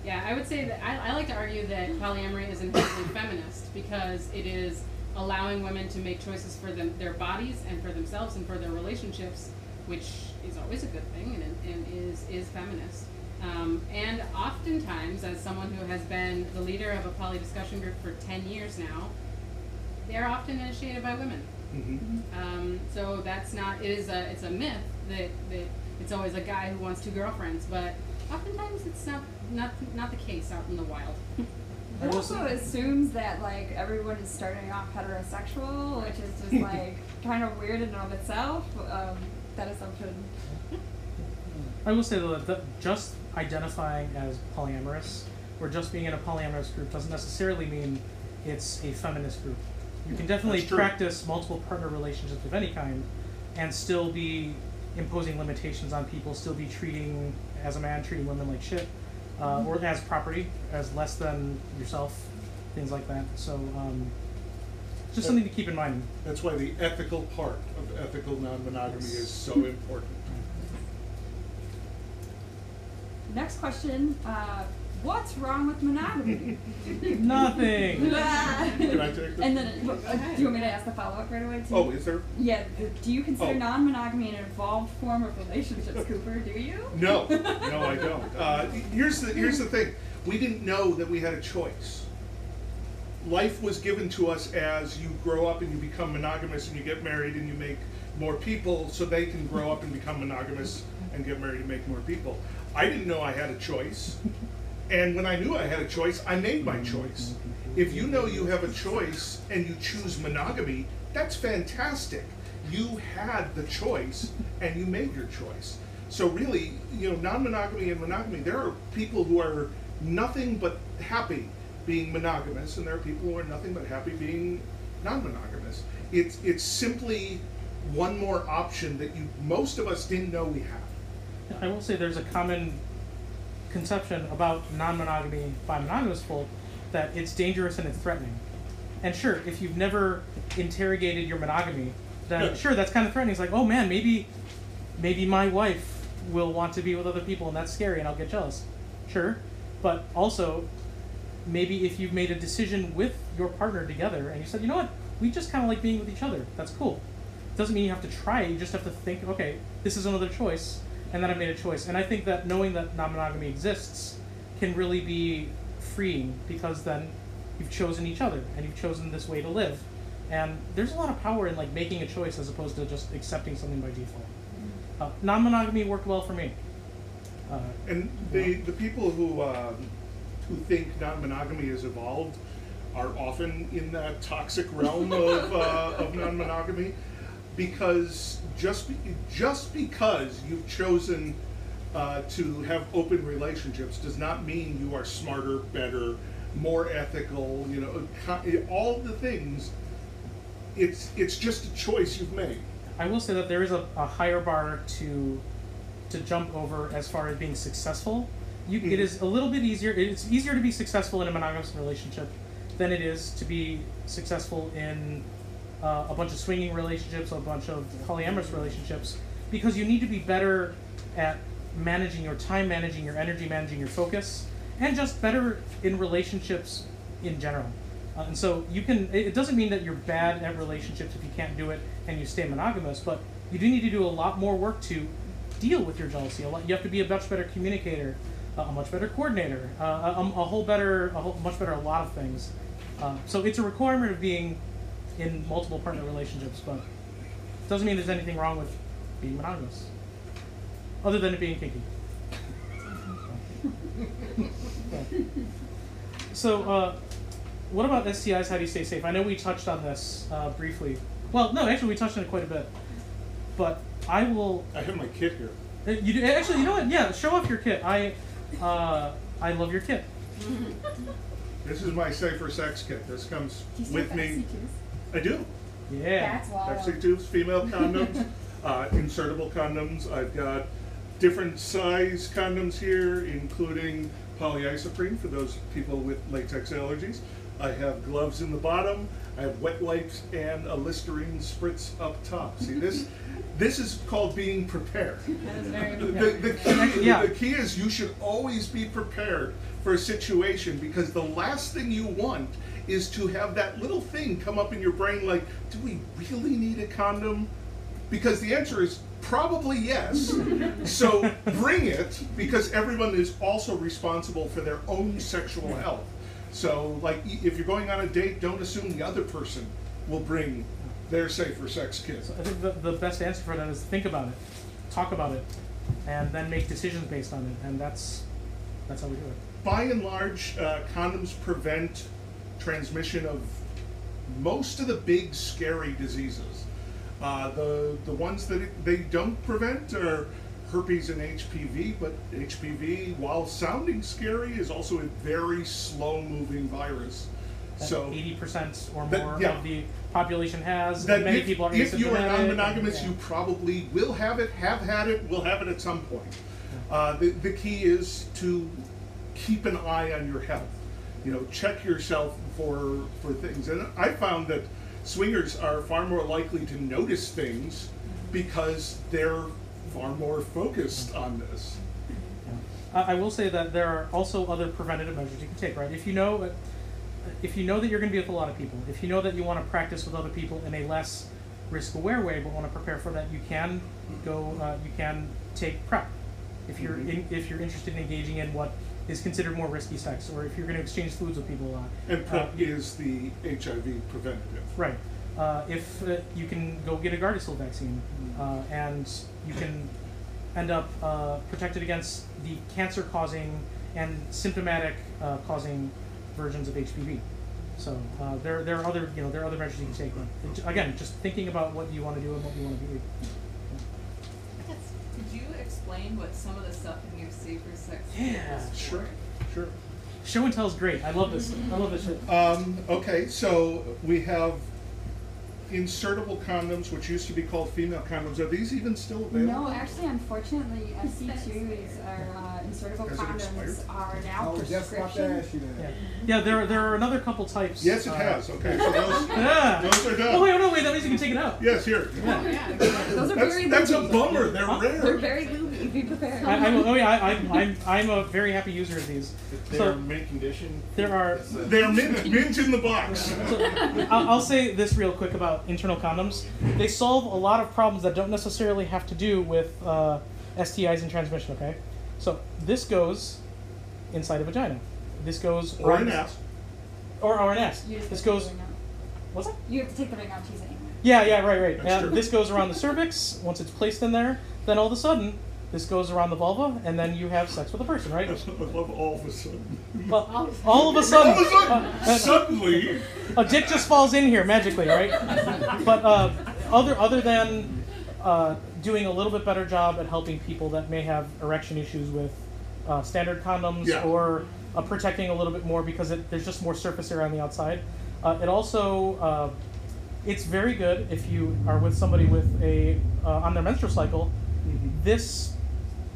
Yeah, I would say that I, I like to argue that polyamory is inherently feminist because it is allowing women to make choices for them, their bodies and for themselves and for their relationships, which is always a good thing and, and is is feminist. Um, and oftentimes, as someone who has been the leader of a poly discussion group for ten years now, they are often initiated by women.
Mhm.
Um, so that's not. It is a. It's a myth that that it's always a guy who wants two girlfriends, but oftentimes it's not not not the case out in the wild.
It also assumes that like everyone is starting off heterosexual, which is just (laughs) like kind of weird in and of itself. Um, that assumption.
I will say though that the, just identifying as polyamorous or just being in a polyamorous group doesn't necessarily mean it's a feminist group. You can definitely practice multiple partner relationships of any kind and still be imposing limitations on people, still be treating, as a man, treating women like shit, uh, or as property, as less than yourself, things like that. So, um, just something to keep in mind.
That's why the ethical part of ethical non-monogamy is so important.
Next question. Uh, what's wrong with monogamy? (laughs)
Nothing! (laughs)
Can I take this?
and then, uh, do you want me to ask the follow up right away? Too?
Oh, is there?
Yeah. Do you consider
Oh.
non-monogamy an evolved form of relationships, Cooper? Do you?
No, (laughs) no, I don't. Uh, here's the here's the thing. We didn't know that we had a choice. Life was given to us as you grow up and you become monogamous and you get married and you make more people, so they can grow up and become monogamous and get married and make more people. I didn't know I had a choice, and when I knew I had a choice, I made my choice. If you know you have a choice and you choose monogamy, that's fantastic. You had the choice and you made your choice. So really, you know, non-monogamy and monogamy, there are people who are nothing but happy being monogamous, and there are people who are nothing but happy being non-monogamous. It's it's simply one more option that you most of us didn't know we had.
I will say there's a common conception about non-monogamy by monogamous folk that it's dangerous and it's threatening. And sure, if you've never interrogated your monogamy, then
Yeah.
sure that's kind of threatening. It's like, oh man, maybe, maybe my wife will want to be with other people, and that's scary, and I'll get jealous. Sure, but also, maybe if you've made a decision with your partner together, and you said, you know what, we just kind of like being with each other. That's cool. Doesn't mean you have to try it. You just have to think, okay, this is another choice, and then I've made a choice. And I think that knowing that non-monogamy exists can really be freeing because then you've chosen each other and you've chosen this way to live. And there's a lot of power in like making a choice as opposed to just accepting something by default. Uh, non-monogamy worked well for me. Uh,
And the, the people who, um, who think non-monogamy has evolved are often in that toxic realm of, uh, (laughs) of non-monogamy because just, be, just because you've chosen uh, to have open relationships does not mean you are smarter, better, more ethical, you know, all the things. It's, it's just a choice you've made.
I will say that there is a, a higher bar to to jump over as far as being successful. You, It
Mhm.
is a little bit easier. It's easier to be successful in a monogamous relationship than it is to be successful in uh, a bunch of swinging relationships, a bunch of polyamorous relationships, because you need to be better at managing your time, managing your energy, managing your focus, and just better in relationships in general. Uh, and so you can. It it doesn't mean that you're bad at relationships if you can't do it and you stay monogamous, but you do need to do a lot more work to deal with your jealousy. A lot, you have to be a much better communicator, a much better coordinator, uh, a, a whole better, a whole, much better a lot of things. Uh, so it's a requirement of being in multiple partner relationships, but it doesn't mean there's anything wrong with being monogamous, other than it being kinky. (laughs) So, uh, what about STIs? How do you stay safe? I know we touched on this uh, briefly. Well, no, actually, we touched on it quite a bit. But I will.
I have my kit here.
uh, You do, actually, you know what? Yeah, show off your kit. I, uh, I love your kit.
This is my safer sex kit. This comes
Do you
with me. I do.
Yeah.
That's wild.
FC2s, female (laughs) condoms, uh, insertable condoms. I've got different size condoms here, including polyisoprene for those people with latex allergies. I have gloves in the bottom. I have wet wipes and a Listerine spritz up top. See this? This is called being prepared.
That is very
The, the, key,
Yeah.
the key is you should always be prepared for a situation because the last thing you want is to have that little thing come up in your brain like, do we really need a condom? Because the answer is probably yes. (laughs) so bring it because everyone is also responsible for their own sexual health. So, like, if you're going on a date, don't assume the other person will bring their safer sex kit.
So I think the, the best answer for that is think about it, talk about it, and then make decisions based on it. And that's that's how we do it.
by and large, uh, condoms prevent transmission of most of the big scary diseases. Uh, the the ones that it, they don't prevent are herpes and HPV, but HPV, while sounding scary, is also a very slow-moving virus.
That
So
eighty percent or
That-
more
yeah.
of the population has.
that
many
if,
people are
if you are
asymptomatic,
non-monogamous,
yeah.
you probably will have it, have had it, will have it at some point. Uh, the, the key is to keep an eye on your health. You know, check yourself for for things. And I found that swingers are far more likely to notice things because they're far more focused on this.
I I will say that there are also other preventative measures you can take, right? If you know, if you know that you're going to be with a lot of people, if you know that you want to practice with other people in a less risk-aware way, but want to prepare for that, you can go, uh, you can take PrEP. If you're
Mhm.
in, if you're interested in engaging in what is considered more risky sex, or if you're going to exchange foods with people a lot,
And
uh,
PrEP is the HIV preventative.
Right. Uh, if uh, you can go get a Gardasil vaccine, uh, and you can end up uh, protected against the cancer-causing and symptomatic uh, causing versions of HPV. So uh, there, there are other, you know, there are other measures you can take. But it- again, just thinking about what you want to do and what you want to be.
Could you explain what some of the stuff in your safer sex
Yeah,
is
sure. Sure.
Show and tell is great. I love this. I love this.
Um, okay, so we have insertable condoms, which used to be called female condoms, are these even still available?
No, actually, unfortunately, FC2s are uh, insertable
Has it
condoms are
I
now
was just about to
prescription.
ask you
Yeah,
that.
yeah. There there are another couple types.
Yes, it
uh,
has. Okay, so those,
Yeah. (laughs)
those are done.
Oh wait, no, wait. That means you can take it out.
Yes, here.
Oh, yeah.
Those are
That's,
very
that's a
lubey.
bummer. They're
Huh?
rare.
They're very lubey. Be prepared.
I, I'm, oh yeah, I, I'm, I'm I'm a very happy user of these.
They're
So
mint condition.
there are.
A-
They're mint, mint in the box.
So, (laughs) I'll, I'll say this real quick about internal condoms. They solve a lot of problems that don't necessarily have to do with uh, STIs and transmission. Okay, so this goes inside a vagina. This goes
Or
around
an
the-
ass.
Or, or an S. This goes.
take the ring.
What's that?
You have to take the ring out. She's saying.
Yeah, yeah, right, right.
That's
Uh, this goes around the cervix. Once it's placed in there, then all of a sudden, this goes around the vulva, and then you have sex with a person, right?
I love all of a sudden.
Well, all of a sudden,
All of a sudden,
uh, uh,
suddenly,
a dick just falls in here magically, right? But uh, other other than uh, doing a little bit better job at helping people that may have erection issues with uh, standard condoms
Yeah.
or uh, protecting a little bit more because it, there's just more surface area on the outside. Uh, it also uh, it's very good if you are with somebody with a uh, on their menstrual cycle. This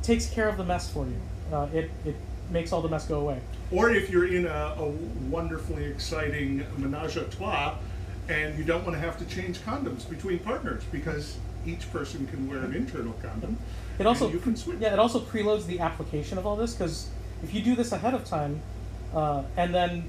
takes care of the mess for you. Uh, it it makes all the mess go away.
or if you're in a, a wonderfully exciting menage a trois and you don't want to have to change condoms between partners because each person can wear an internal condom.
It also
you can switch.
yeah, it also preloads the application of all this because if you do this ahead of time, uh, and then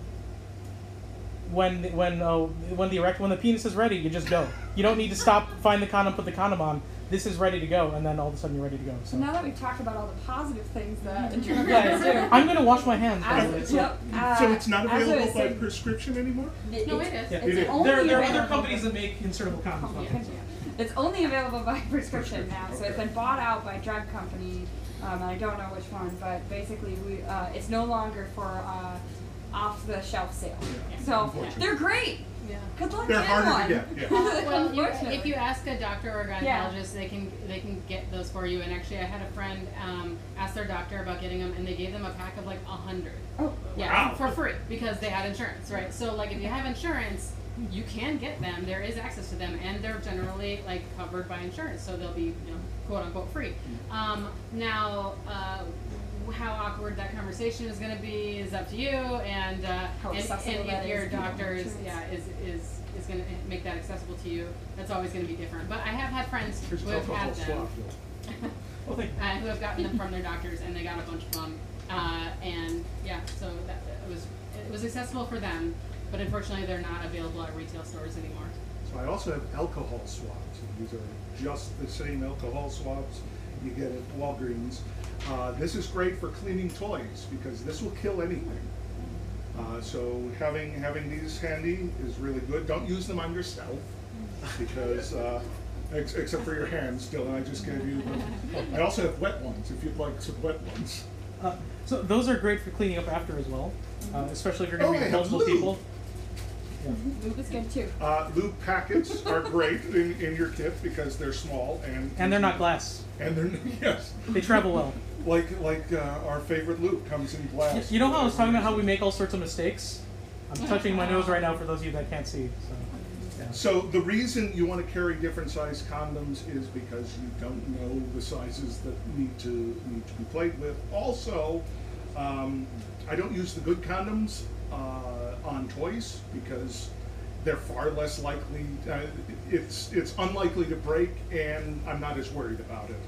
when when uh, when the erect when the penis is ready, you just go. You don't need to stop, find the condom, put the condom on. This is ready to go, and then all of a sudden you're ready to go. So
So now that we've talked about all the positive things that internal
yeah,
do,
I'm gonna wash my hands. by the way,
as,
so-
yep, uh,
so it's not
as I was
available by
saying,
prescription anymore?
it-
No,
it's-
Yeah.
It's
It is.
only
There, there are other companies that make insertable condoms.
Oh,
but-
yeah. It's only available by (laughs) prescription now, so it's been bought out by a drug company, um, and I don't know which one, but basically we, uh, it's no longer for, uh, off the shelf sale.
Yeah,
So,
unfortunately.
they're great,
Yeah.
good luck
They're
getting
harder to
one.
get, yeah. (laughs)
Well, you, if you ask a doctor or a
Yeah.
gynecologist, they can they can get those for you. And actually, I had a friend um, ask their doctor about getting them, and they gave them a pack of like a hundred.
Oh,
Yeah,
Wow.
for free because they had insurance, right? So like, if you have insurance, you can get them. There is access to them, and they're generally like covered by insurance, so they'll be you know quote unquote free. Um, now. Uh, how awkward that conversation is going to be is up to you, and uh,
How
and,
accessible
and
that
if your
is,
doctor is yeah is is is going to make that accessible to you. That's always going to be different. But I have had friends who have had them
swab. (laughs)
Oh,
uh, who have gotten them from their (laughs) doctors, and they got a bunch of them. Uh, and yeah, so that it was it was accessible for them, but unfortunately they're not available at retail stores anymore.
So I also have alcohol swabs. These are just the same alcohol swabs you get at Walgreens. Uh, this is great for cleaning toys because this will kill anything. Uh, so having having these handy is really good. Don't use them on yourself because uh, ex- except for your hands, Dylan. I just gave you. The, I also have wet ones if you'd like some wet ones.
Uh, so those are great for cleaning up after as well, uh, especially if you're going
Oh,
to
I
be multiple people.
Lube is good too.
Uh, lube packets are great in, in your kit because they're small and
And they're not glass.
and they're (laughs) yes.
They travel well.
Like like uh, our favorite loop comes in glass.
You know how I was talking about how we make all sorts of mistakes? I'm touching my nose right now for those of you that can't see. So, yeah.
So the reason you want to carry different size condoms is because you don't know the sizes that need to need to be played with. Also, um, I don't use the good condoms uh, on toys because they're far less likely. Uh, it's it's unlikely to break, and I'm not as worried about it.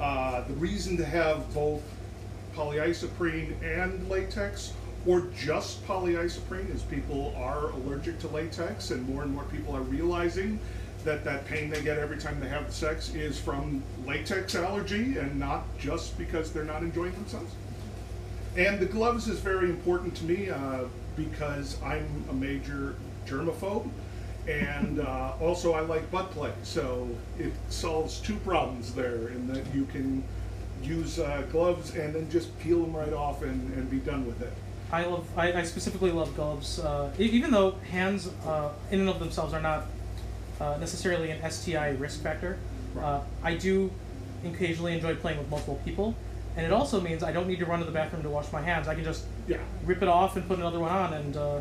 Uh, the reason to have both polyisoprene and latex, or just polyisoprene, is people are allergic to latex, and more and more people are realizing that that pain they get every time they have sex is from latex allergy and not just because they're not enjoying themselves. And the gloves is very important to me uh, because I'm a major germaphobe, and uh, also I like butt play. So it solves two problems there, in that you can use uh, gloves and then just peel them right off and, and be done with it.
I love. I, I specifically love gloves, uh, e- even though hands, uh, in and of themselves, are not uh, necessarily an STI risk factor. Uh, I do occasionally enjoy playing with multiple people, and it also means I don't need to run to the bathroom to wash my hands. I can just
Yeah.
rip it off and put another one on, and uh,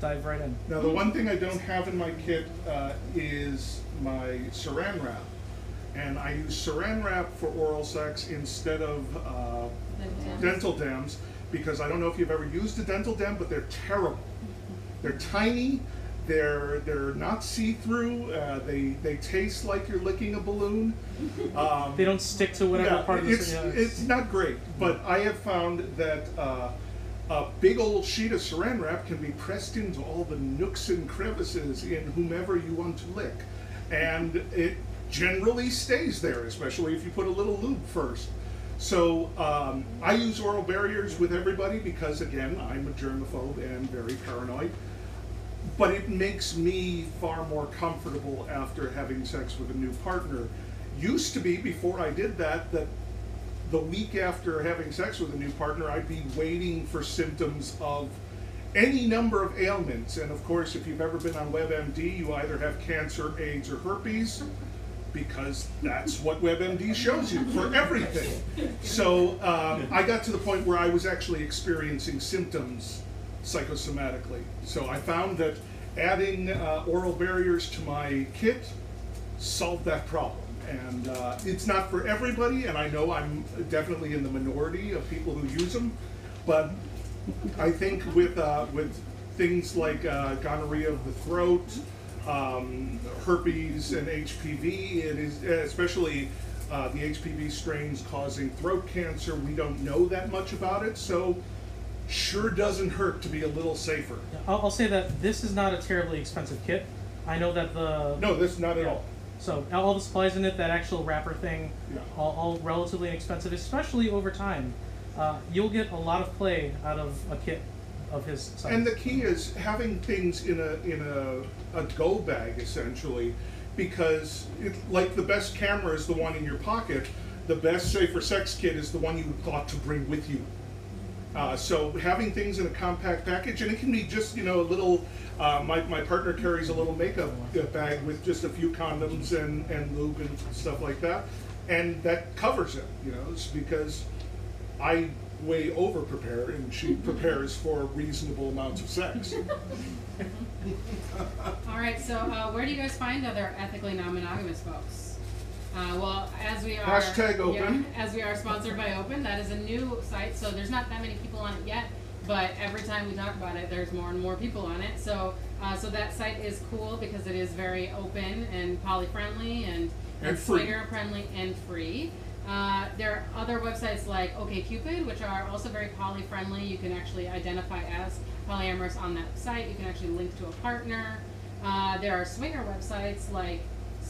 dive right in.
Now, the one thing I don't have in my kit uh, is my saran wrap. And I use saran wrap for oral sex instead of uh,
Dental dams.
dental dams because I don't know if you've ever used a dental dam, but they're terrible. They're tiny. They're they're not see-through. Uh, they they taste like you're licking a balloon. (laughs) Um,
They don't stick to whatever
yeah,
part of the
it's,
yeah,
it's not great, but I have found that uh, a big old sheet of saran wrap can be pressed into all the nooks and crevices in whomever you want to lick, and it generally stays there, especially if you put a little lube first. So um, I use oral barriers with everybody because, again, I'm a germaphobe and very paranoid. But it makes me far more comfortable after having sex with a new partner. Used to be before I did that that the week after having sex with a new partner, I'd be waiting for symptoms of any number of ailments. And of course, if you've ever been on WebMD, you either have cancer, AIDS, or herpes, because that's what WebMD shows you for everything. So um, I got to the point where I was actually experiencing symptoms psychosomatically. So I found that adding uh, oral barriers to my kit solved that problem. And uh, it's not for everybody, and I know I'm definitely in the minority of people who use them, but I think with uh, with things like uh, gonorrhea of the throat, um, herpes, and HPV, it is especially uh, the HPV strains causing throat cancer. We don't know that much about it, so sure doesn't hurt to be a little safer.
I'll, I'll say that this is not a terribly expensive kit. I know that the
No, this not at
Yeah.
all.
So all the supplies in it, that actual wrapper thing, all, all relatively inexpensive, especially over time. Uh, you'll get a lot of play out of a kit of his size.
And the key is having things in a in a, a go bag essentially, because it, like the best camera is the one in your pocket, the best safer sex kit is the one you thought to bring with you. Uh, so having things in a compact package, and it can be just you know a little. Uh, my, my partner carries a little makeup uh, bag with just a few condoms and, and lube and stuff like that, and that covers it. You know, it's because I way over prepare and she (laughs) prepares for reasonable amounts of sex. (laughs) (laughs)
All right, so uh, where do you guys find other ethically non-monogamous folks? Uh, well, as we are
Hashtag open.
yeah, as we are sponsored by Open, that is a new site, so there's not that many people on it yet. But every time we talk about it, there's more and more people on it. So, uh, so that site is cool because it is very open and poly-friendly and,
And free.
swinger-friendly and free. Uh, there are other websites like OkCupid, which are also very poly-friendly. You can actually identify as polyamorous on that site. You can actually link to a partner. Uh, there are swinger websites like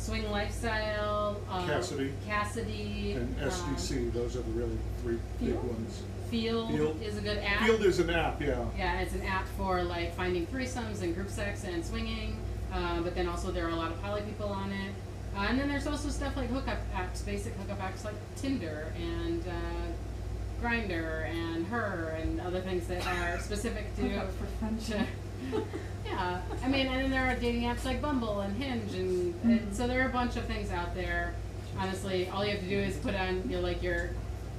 Swing Lifestyle, uh,
Kasidie.
Kasidie,
And
um,
SDC, those are the really three big
Feeld?
ones.
Feeld,
Feeld.
is a good app.
Feeld is an app, yeah.
Yeah, it's an app for like finding threesomes and group sex and swinging. Uh, but then also there are a lot of poly people on it. Uh, and then there's also stuff like hookup apps, basic hookup apps like Tinder and uh, Grindr and Her and other things that are specific to.
Hookup for friendship. (laughs)
yeah, I mean, and then there are dating apps like Bumble and Hinge, and, and so there are a bunch of things out there. Honestly, all you have to do is put on your like your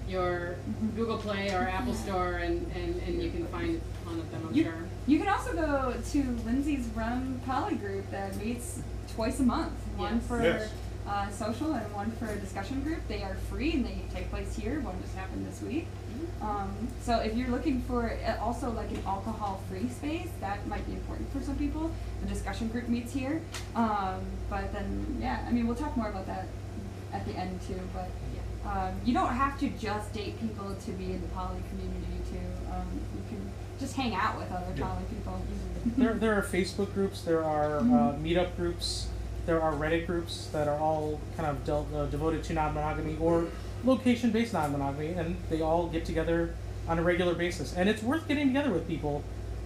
your Google Play or Apple Store, and, and, and you can find a ton of them. I'm
You,
sure.
you can also go to Lindsay's Rum poly group that meets twice a month. One
Yes.
for
Yes.
uh, social and one for a discussion group. They are free and they take place here. One just happened this week. Um, so if you're looking for uh, also like an alcohol-free space, that might be important for some people. The discussion group meets here. Um, but then, yeah, I mean, we'll talk more about that at the end too. But um, you don't have to just date people to be in the poly community too. Um, you can just hang out with other
Yeah.
poly people.
there, there are Facebook groups, there are uh, meetup groups, there are Reddit groups that are all kind of del- uh, devoted to non-monogamy or location-based non-monogamy, and they all get together on a regular basis. And it's worth getting together with people,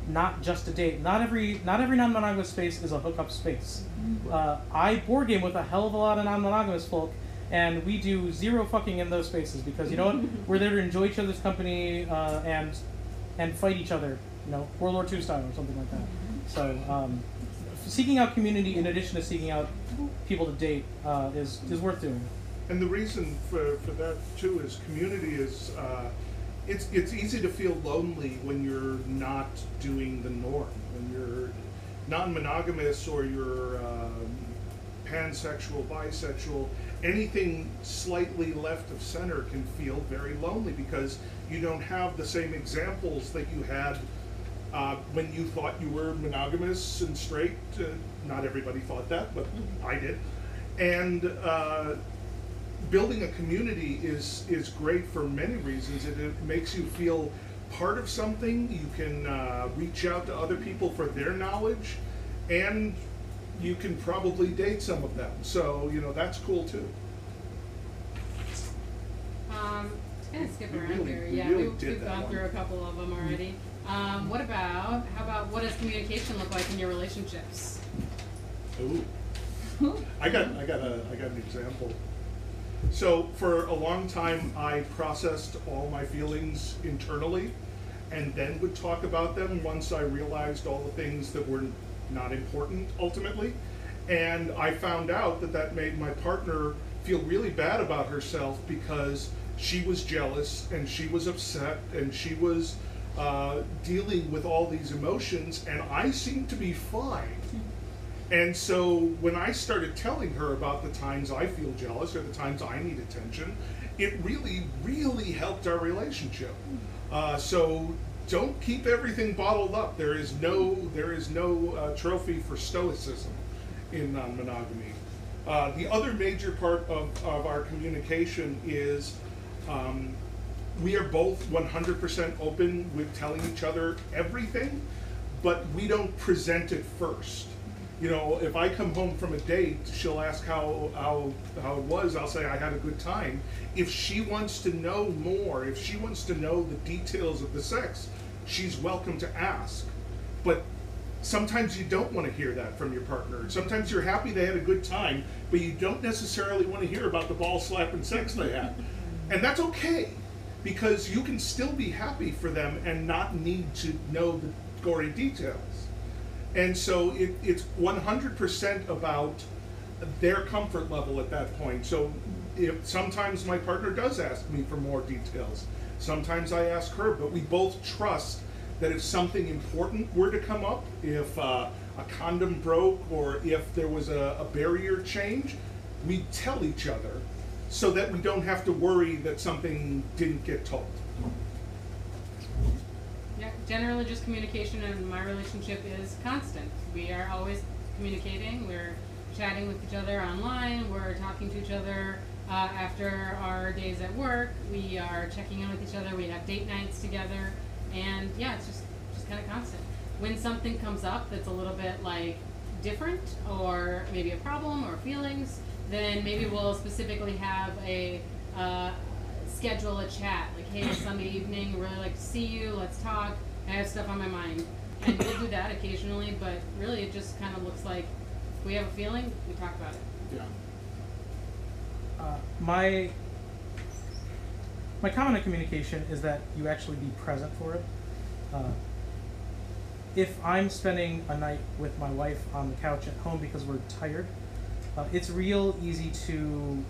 not just to date. Not every not every non-monogamous space is a hookup space. Uh, I board game with a hell of a lot of non-monogamous folk. And we do zero fucking in those spaces because you know what? (laughs) We're there to enjoy each other's company uh, and and fight each other, you know, World War II style or something like that. So, um, seeking out community in addition to seeking out people to date uh, is is worth doing.
And the reason for, for that too is community is uh, it's it's easy to feel lonely when you're not doing the norm, when you're non-monogamous or you're um, pansexual, bisexual. Anything slightly left of center can feel very lonely because you don't have the same examples that you had uh, when you thought you were monogamous and straight. Uh, not everybody thought that, but I did. And uh, building a community is is great for many reasons. It, it makes you feel part of something. You can uh, reach out to other people for their knowledge, and you can probably date some of them. So you know that's cool too.
Um, kind of skip
We
around
really-
here.
we
Yeah,
really
we, we've gone
one.
through a couple of them already. Um, what about how about what does communication look like in your relationships?
Ooh. (laughs) I got I got a I got an example. So for a long time I processed all my feelings internally and then would talk about them once I realized all the things that were not important ultimately. And I found out that that made my partner feel really bad about herself because she was jealous and she was upset and she was uh, dealing with all these emotions and I seemed to be fine. And so when I started telling her about the times I feel jealous or the times I need attention, it really, really helped our relationship. Uh, so don't keep everything bottled up. There is no, there is no uh, trophy for stoicism in non-monogamy. Uh, the other major part of, of our communication is um, we are both 100% open with telling each other everything, but we don't present it first. You know, if I come home from a date, she'll ask how, how, how it was. I'll say I had a good time. If she wants to know more, if she wants to know the details of the sex, she's welcome to ask. But sometimes you don't want to hear that from your partner. Sometimes you're happy they had a good time, but you don't necessarily want to hear about the ball slapping sex they had. And that's okay, because you can still be happy for them and not need to know the gory details. And so it, it's 100% about their comfort level at that point. So if sometimes my partner does ask me for more details, sometimes I ask her, but we both trust that if something important were to come up, if uh, a condom broke or if there was a, a barrier change, we tell each other so that we don't have to worry that something didn't get told.
Yeah, generally just communication and my relationship is constant. We are always communicating. We're chatting with each other online. We're talking to each other uh, after our days at work. We are checking in with each other. We have date nights together, and yeah, it's just just kind of constant. When something comes up that's a little bit like different, or maybe a problem or feelings, then maybe we'll specifically have a uh, schedule a chat. Like, hey, Sunday evening, really like to see you. Let's talk. I have stuff on my mind, and we'll do that occasionally. But really, it just kind of looks like we have a feeling, we talk about it.
Yeah.
Uh, my my comment on communication is that you actually be present for it. Uh, if I'm spending a night with my wife on the couch at home because we're tired, uh, it's real easy to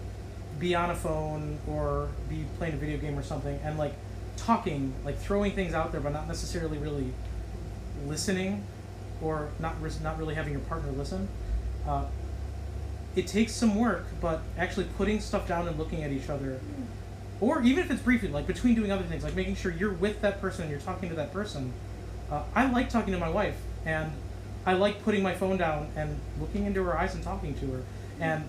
be on a phone or be playing a video game or something and like talking, like throwing things out there, but not necessarily really listening or not not really having your partner listen. Uh, it takes some work, but actually putting stuff down and looking at each other, or even if it's briefly, like between doing other things, like making sure you're with that person and you're talking to that person. Uh, I like talking to my wife, and I like putting my phone down and looking into her eyes and talking to her. And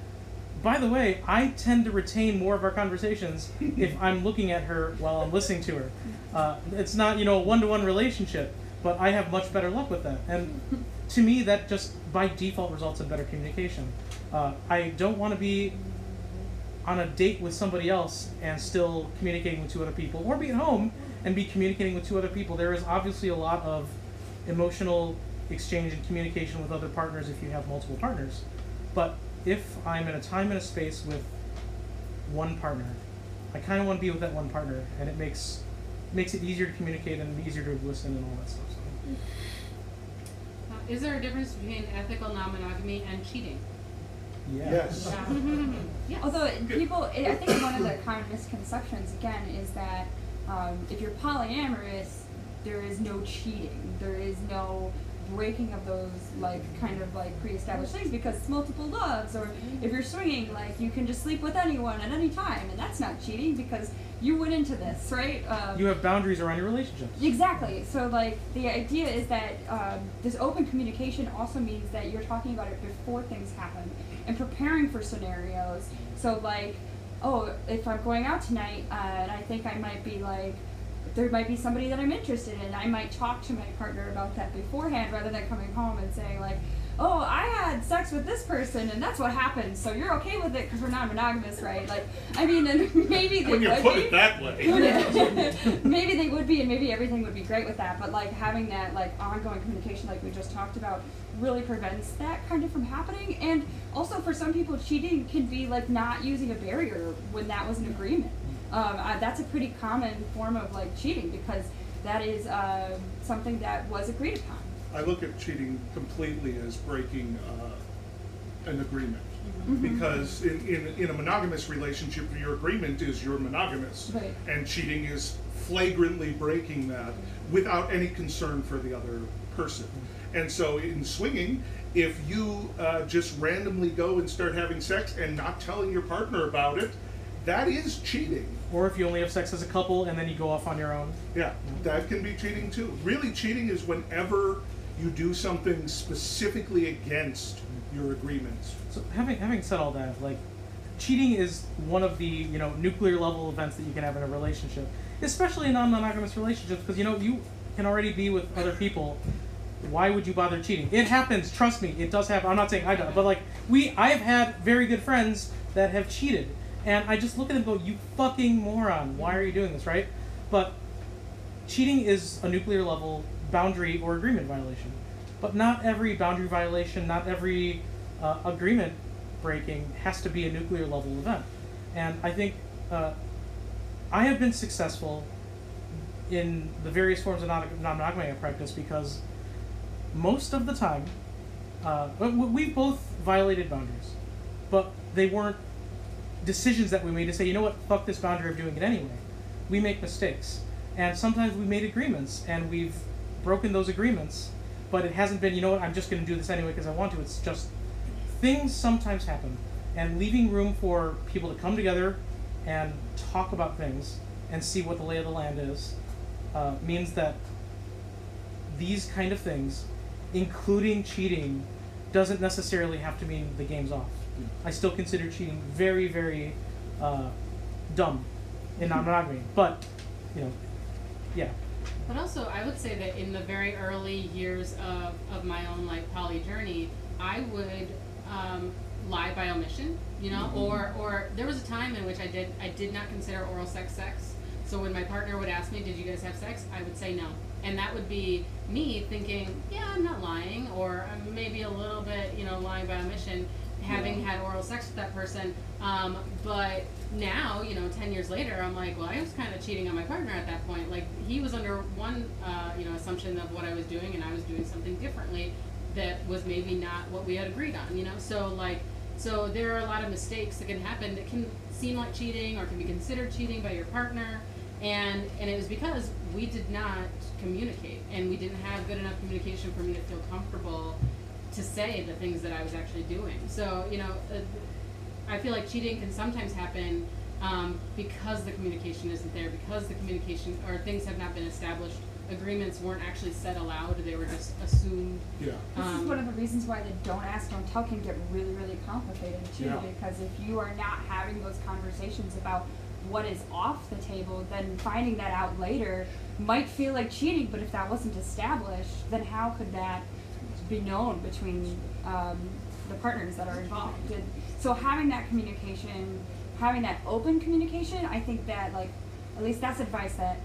by the way, I tend to retain more of our conversations (laughs) if I'm looking at her while I'm listening to her. Uh, it's not, you know, a one-to-one relationship, but I have much better luck with that. And to me, that just by default results in better communication. Uh, I don't want to be on a date with somebody else and still communicating with two other people, or be at home and be communicating with two other people. There is obviously a lot of emotional exchange and communication with other partners if you have multiple partners. But if I'm in a time and a space with one partner, I kind of want to be with that one partner, and it makes makes it easier to communicate and easier to listen and all that stuff. So.
Uh, is there a difference between ethical non-monogamy and cheating?
Yeah.
Yes. (laughs)
yes.
Although people, I I think one of the common misconceptions again is that Um, if you're polyamorous, there is no cheating. There is no breaking of those like kind of like pre-established things because it's multiple loves or if you're swinging like you can just sleep with anyone at any time and that's not cheating because you went into this right um,
You have boundaries around your relationships.
Exactly. So, like, the idea is that um, this open communication also means that you're talking about it before things happen and preparing for scenarios. So, like, oh, if I'm going out tonight uh, and I think I might be like, there might be somebody that I'm interested in, I might talk to my partner about that beforehand rather than coming home and saying, like, oh, I had sex with this person and that's what happened, so you're okay with it because we're not monogamous, right? Like, I mean, and (laughs) maybe they
When you
would
put
be.
it that way. (laughs) (laughs)
maybe they would be and maybe everything would be great with that but like having that like ongoing communication like we just talked about really prevents that kind of from happening and also for some people cheating can be like not using a barrier when that was an agreement um, uh, that's a pretty common form of like cheating because that is um something that was agreed upon
I look at cheating completely as breaking uh, an agreement.
Mm-hmm.
Because in, in, in a monogamous relationship, your agreement is you're monogamous.
Right.
And cheating is flagrantly breaking that without any concern for the other person. And so in swinging, if you uh, just randomly go and start having sex and not telling your partner about it, that is cheating.
Or if you only have sex as a couple and then you go off on your own.
Yeah, that can be cheating too. Really, cheating is whenever you do something specifically against your agreements.
So having having said all that, like cheating is one of the you know nuclear level events that you can have in a relationship, especially in non-monogamous relationships, because you know you can already be with other people. Why would you bother cheating? It happens. Trust me, it does happen. I'm not saying I don't, but like we, I have had very good friends that have cheated, and I just look at them and go, "You fucking moron! Why are you doing this?" Right? But cheating is a nuclear level boundary or agreement violation. But not every boundary violation, not every uh, agreement breaking has to be a nuclear level event. And I think uh, I have been successful in the various forms of non monogamy I practice because most of the time, uh, we both violated boundaries, but they weren't decisions that we made to say, you know what, fuck this boundary, I'm doing it anyway. We make mistakes. And sometimes we've made agreements and we've broken those agreements, but it hasn't been, you know what, I'm just going to do this anyway because I want to. It's just things sometimes happen. And leaving room for people to come together and talk about things and see what the lay of the land is uh, means that these kind of things, including cheating, doesn't necessarily have to mean the game's off. I still consider cheating very, very uh, dumb in non-monogamy, but you know, yeah.
But also, I would say that in the very early years of, of my own like poly journey, I would um, lie by omission, you know, or or there was a time in which I did I did not consider oral sex sex. So when my partner would ask me, "Did you guys have sex?" I would say no, and that would be me thinking, "Yeah, I'm not lying," or I'm maybe a little bit, you know, lying by omission, having had oral sex with that person. Um, but now, you know, ten years later, I'm like, well, I was kind of cheating on my partner at that point. Like he was under one, uh, you know, assumption of what I was doing, and I was doing something differently that was maybe not what we had agreed on. You know, so like, so there are a lot of mistakes that can happen that can seem like cheating or can be considered cheating by your partner. And, and it was because we did not communicate and we didn't have good enough communication for me to feel comfortable to say the things that I was actually doing. So, you know, uh, I feel like cheating can sometimes happen um, because the communication isn't there, because the communication or things have not been established. Agreements weren't actually said aloud; they were just assumed.
Yeah.
This is
Um,
one of the reasons why the don't ask, don't tell can get really, really complicated too.
Yeah.
Because if you are not having those conversations about what is off the table, then finding that out later might feel like cheating. But if that wasn't established, then how could that be known between um, the partners that are involved? And so having that communication, having that open communication, I think that like, at least that's advice that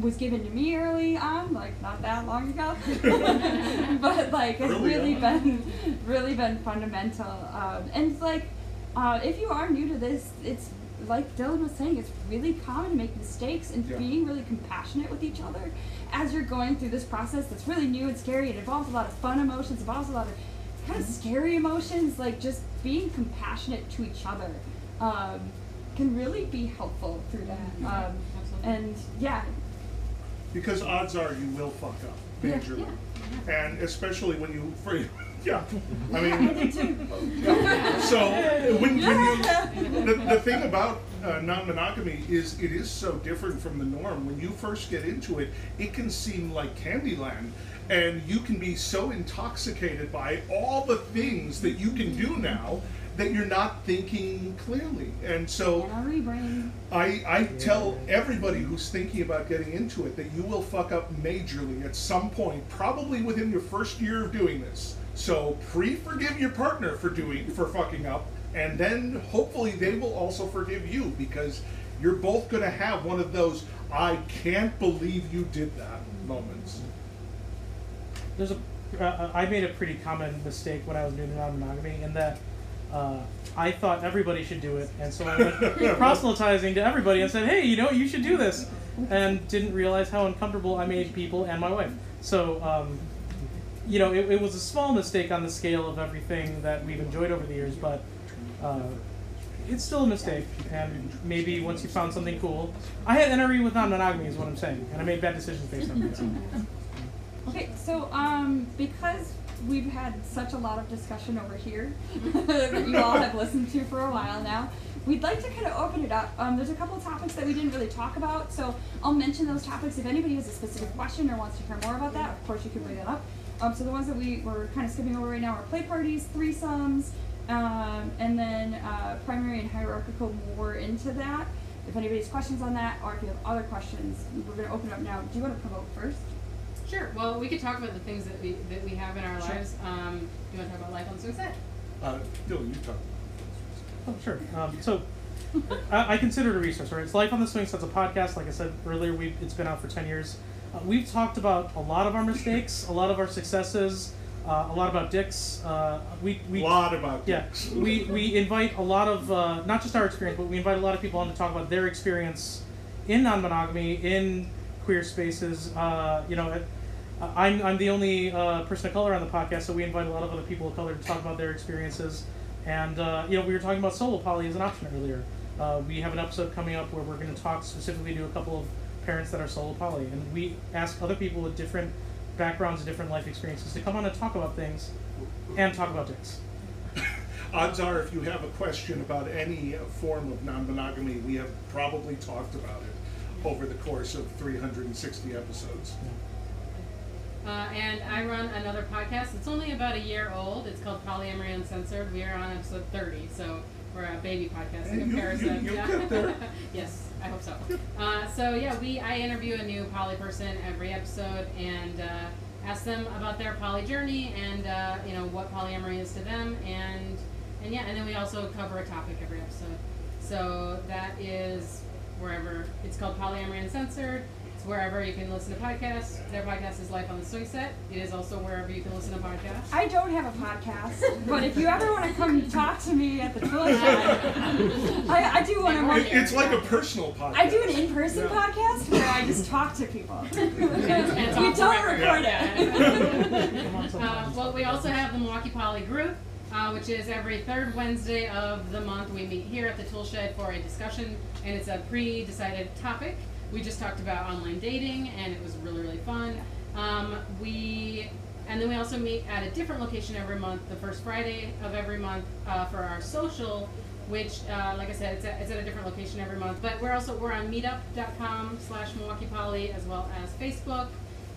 was given to me early on, like not that long ago, (laughs) (laughs) but like
it's
really been really been fundamental. Um, and like, uh, if you are new to this, it's like Dylan was saying, it's really common to make mistakes and
Yeah.
being really compassionate with each other as you're going through this process that's really new and scary. It involves a lot of fun emotions, involves a lot of kind of scary emotions, like just being compassionate to each other um, can really be helpful through that. Um, and yeah,
Because odds are you will fuck up
Yeah,
majorly. And especially when you, for, yeah, I mean. So when, when you, the, the thing about uh, non-monogamy is it is so different from the norm. When you first get into it, it can seem like Candyland, and you can be so intoxicated by all the things that you can do now that you're not thinking clearly. And so I, I tell everybody who's thinking about getting into it that you will fuck up majorly at some point, probably within your first year of doing this. So pre-forgive your partner for doing for fucking up, and then hopefully they will also forgive you because you're both gonna have one of those I can't believe you did that moments.
there's a uh, I made a pretty common mistake when I was doing non-monogamy in that uh, I thought everybody should do it, and so I went (laughs) proselytizing to everybody and said, "Hey, you know, you should do this," and didn't realize how uncomfortable I made people and my wife. So, um, you know, it, it was a small mistake on the scale of everything that we've enjoyed over the years, but. Uh, it's still a mistake, and maybe once you found something cool, I had NRE with non-monogamy, is what I'm saying, and I made bad decisions based on that. (laughs)
Okay, so um, because we've had such a lot of discussion over here (laughs) that you all have listened to for a while now, we'd like to kind of open it up. Um, there's a couple of topics that we didn't really talk about, so I'll mention those topics. If anybody has a specific question or wants to hear more about that, of course you can bring that up. Um, so the ones that we were kind of skipping over right now are play parties, threesomes, um, and then uh, primary and hierarchical more into that. If anybody has questions on that, or if you have other questions, we're going to open up now. Do you want to promote first?
Sure. Well, we could talk about the things that we that we have in our
Sure.
lives. Um, do you want to talk about life on suicide?
Uh, Dylan, you talk.
Oh, sure. Um, so, I, I consider it a resource, right? It's Life on the Swing Sets a podcast. Like I said earlier, we it's been out for 10 years. Uh, we've talked about a lot of our mistakes, a lot of our successes, uh, a lot about dicks. Uh, we, we,
lot about
yeah,
dicks. (laughs)
we, we invite a lot of, uh, not just our experience, but we invite a lot of people on to talk about their experience in non monogamy, in queer spaces. Uh, you know, I'm, I'm the only uh, person of color on the podcast, so we invite a lot of other people of color to talk about their experiences. And, uh, you know, we were talking about solo poly as an option earlier. Uh, we have an episode coming up where we're going to talk specifically to a couple of parents that are solo poly. And we ask other people with different backgrounds and different life experiences to come on and talk about things and talk about dicks. (coughs)
Odds are, if you have a question about any form of non-monogamy, we have probably talked about it over the course of 360 episodes.
Uh, and I run another podcast. It's only about a year old. It's called Polyamory Uncensored. We are on episode 30, so we're a baby podcast in
Hey, you- you-
comparison.
you'll
yeah.
get there. (laughs)
yes, I hope so. Uh, so yeah, we I interview a new poly person every episode and uh, ask them about their poly journey and uh, you know what polyamory is to them and and yeah, and then we also cover a topic every episode. So that is wherever it's called Polyamory Uncensored. It's wherever you can listen to podcasts. Their podcast is Life on the Swing Set. It is also wherever you can listen to podcasts.
I don't have a podcast, but if you ever want to come talk to me at the Twilio, (laughs) I, I do want
It-
to.
it's like a personal podcast.
I do an in-person
Yeah.
podcast where I just talk to people. (laughs)
it's
we don't
the
record
record,
it.
Uh, well, we also have the Milwaukee Poly group, uh, which is every third Wednesday of the month. We meet here at the Tool Shed for a discussion, and it's a pre-decided topic. We just talked about online dating, and it was really, really fun. Um, we and then we also meet at a different location every month, the first Friday of every month uh, for our social. Which, uh, like I said, it's at, it's at a different location every month. But we're also we're on Meetup.com slash Milwaukee Poly as well as Facebook.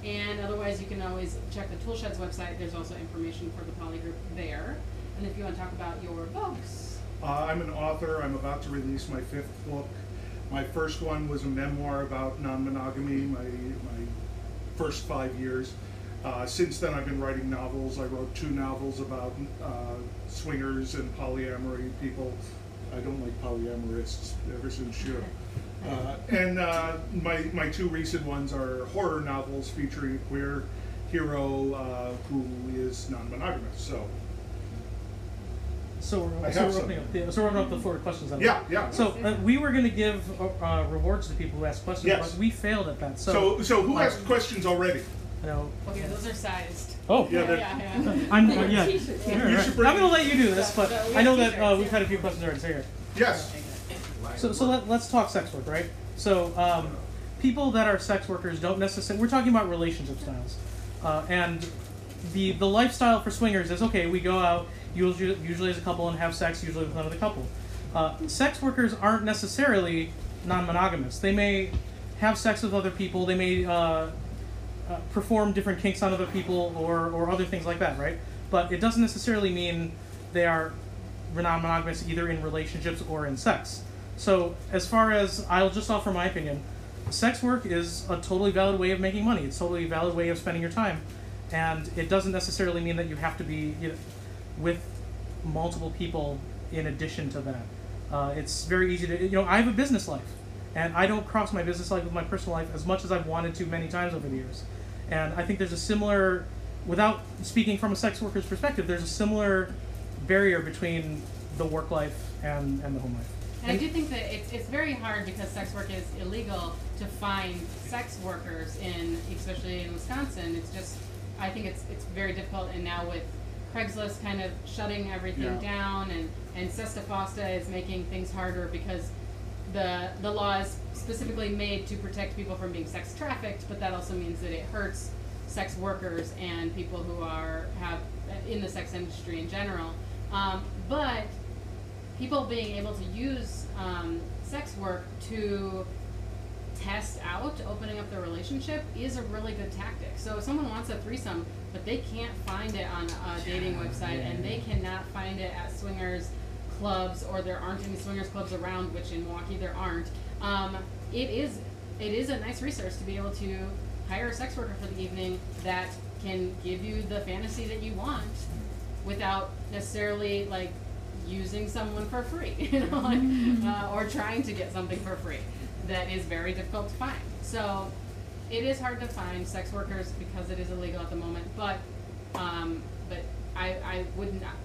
And otherwise, you can always check the Toolshed's website. There's also information for the Poly Group there. And if you want to talk about your books,
Uh, I'm an author. I'm about to release my fifth book. My first one was a memoir about non-monogamy. My my first five years. Uh, since then, I've been writing novels. I wrote two novels about uh, swingers and polyamory people. I don't like polyamorists ever since sure. (laughs) Uh, and uh, my my two recent ones are horror novels featuring a queer hero uh, who is non-monogamous. So
So we're,
I
so
have
we're opening up.
some.
The, so we're opening up the floor to questions. Then.
yeah, yeah.
So uh, we were going to give uh, uh, rewards to people who asked questions,
Yes.
but we failed at that. So,
So, so who
uh,
asked questions already?
you know,
okay, those are sized.
oh,
Yeah, they're-
yeah, yeah. (laughs)
I'm uh, yeah.
T-shirts.
Sure,
You
right. I'm going to let you do this, but
So
I know that uh, we've had a few questions already. So here.
Yes.
So, so let, let's talk sex work, right? So, um, people that are sex workers don't necessarily. We're talking about relationship styles, uh, and the the lifestyle for swingers is okay. We go out usually usually as a couple and have sex usually with another couple. Uh, sex workers aren't necessarily non-monogamous. They may have sex with other people. They may uh, uh, perform different kinks on other people or or other things like that, right? But it doesn't necessarily mean they are non-monogamous either in relationships or in sex. So as far as I'll just offer my opinion, sex work is a totally valid way of making money. It's a totally valid way of spending your time, and it doesn't necessarily mean that you have to be you know, with multiple people in addition to that. Uh, it's very easy to you know I have a business life, and I don't cross my business life with my personal life as much as I've wanted to many times over the years, and I think there's a similar, without speaking from a sex worker's perspective, there's a similar barrier between the work life and, and the home life.
And I do think that it's, it's very hard because sex work is illegal to find sex workers in, especially in Wisconsin. It's just, I think it's it's very difficult. And now with Craigslist kind of shutting everything
Yeah.
down, and and SESTA FOSTA is making things harder because the the law is specifically made to protect people from being sex trafficked, but that also means that it hurts sex workers and people who are have in the sex industry in general. Um, but people being able to use um, sex work to test out opening up their relationship is a really good tactic. So if someone wants a threesome, but they can't find it on a dating website and they cannot find it at swingers clubs or there aren't any swingers clubs around, which in Milwaukee there aren't, um, it is it is a nice resource to be able to hire a sex worker for the evening that can give you the fantasy that you want without necessarily like using someone for free, (laughs) you know, like, uh, or trying to get something for free that is very difficult to find. So it is hard to find sex workers because it is illegal at the moment, but um, but I, I would not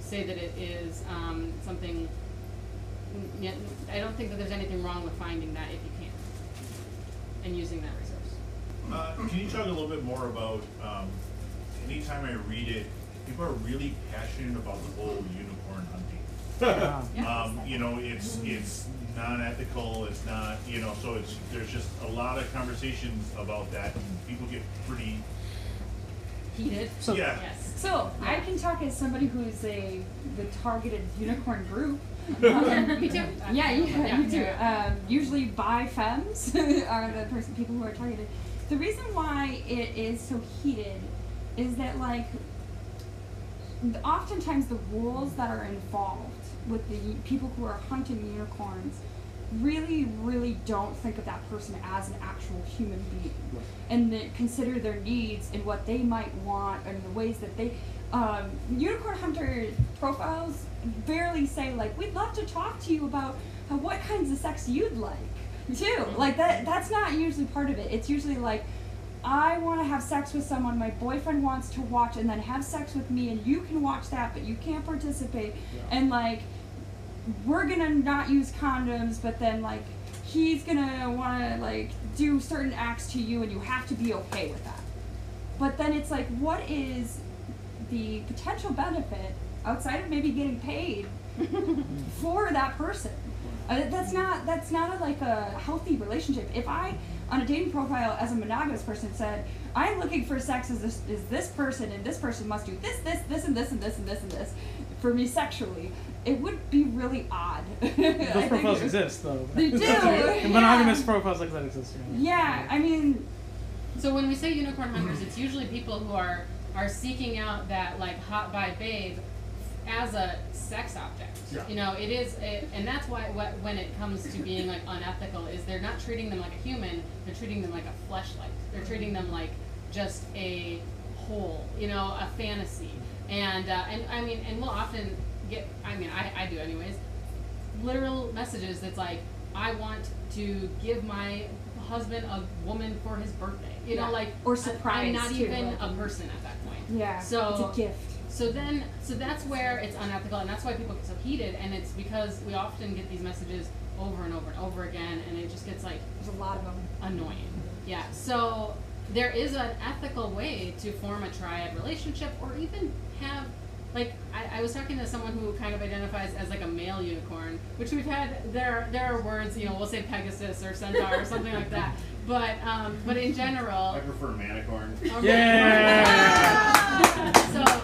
say that it is um, something. Yet I don't think that there's anything wrong with finding that if you can and using that resource.
Uh, can you talk a little bit more about, um, anytime I read it, people are really passionate about the whole unicorn hunting.
Yeah. (laughs)
Um, you know, it's, it's non-ethical, it's not, you know, so it's, there's just a lot of conversations about that and people get pretty,
Heated.
So-
yeah.
Yes.
So I can talk as somebody who's a the targeted unicorn group. (laughs)
Me too.
Yeah, yeah, you do. Um, usually bi femmes (laughs) are the person people who are targeted. The reason why it is so heated is that like oftentimes the rules that are involved with the people who are hunting unicorns really, really don't think of that person as an actual human being. And that consider their needs and what they might want and the ways that they um, unicorn hunter profiles barely say like we'd love to talk to you about how, what kinds of sex you'd like too. Like that that's not usually part of it. It's usually like I want to have sex with someone my boyfriend wants to watch and then have sex with me and you can watch that but you can't participate. And like we're gonna not use condoms but then like he's gonna want to like do certain acts to you and you have to be okay with that. But then it's like what is the potential benefit outside of maybe getting paid (laughs) for that person? Uh, that's not that's not a, like a healthy relationship. If i on a dating profile as a monogamous person said i'm looking for sex as this is this person and this person must do this this this and this and this and this and this for me sexually it would be really odd (laughs) I
Those
think
profiles
it-
exist, though.
They (laughs) do,
And monogamous
yeah.
profiles like that exist. Yeah.
yeah i mean
So when we say unicorn hunters, it's usually people who are are seeking out that like hot bi babe as a sex object.
Yeah.
You know, it is, it, and that's why what, when it comes to being like unethical is they're not treating them like a human. They're treating them like a fleshlight. They're treating them like just a hole. You know, a fantasy. And uh, and I mean, and we'll often get. I mean, I, I do anyways. Literal messages that's like, I want to give my husband a woman for his birthday. You
Yeah.
know, like
Or surprise,
I'm not
too,
even
like-
a person at that point.
yeah
So-
it's a gift
So then, so that's where it's unethical, and that's why people get so heated, and it's because we often get these messages over and over and over again, and it just gets like
there's a lot of them
annoying. Yeah. So there is an ethical way to form a triad relationship, or even have like I, I was talking to someone who kind of identifies as like a male unicorn, which we've had. There there are words, you know, we'll say Pegasus or Centaur or something like that. But um, but in general,
I prefer manicorn.
Okay.
Yeah. (laughs)
so,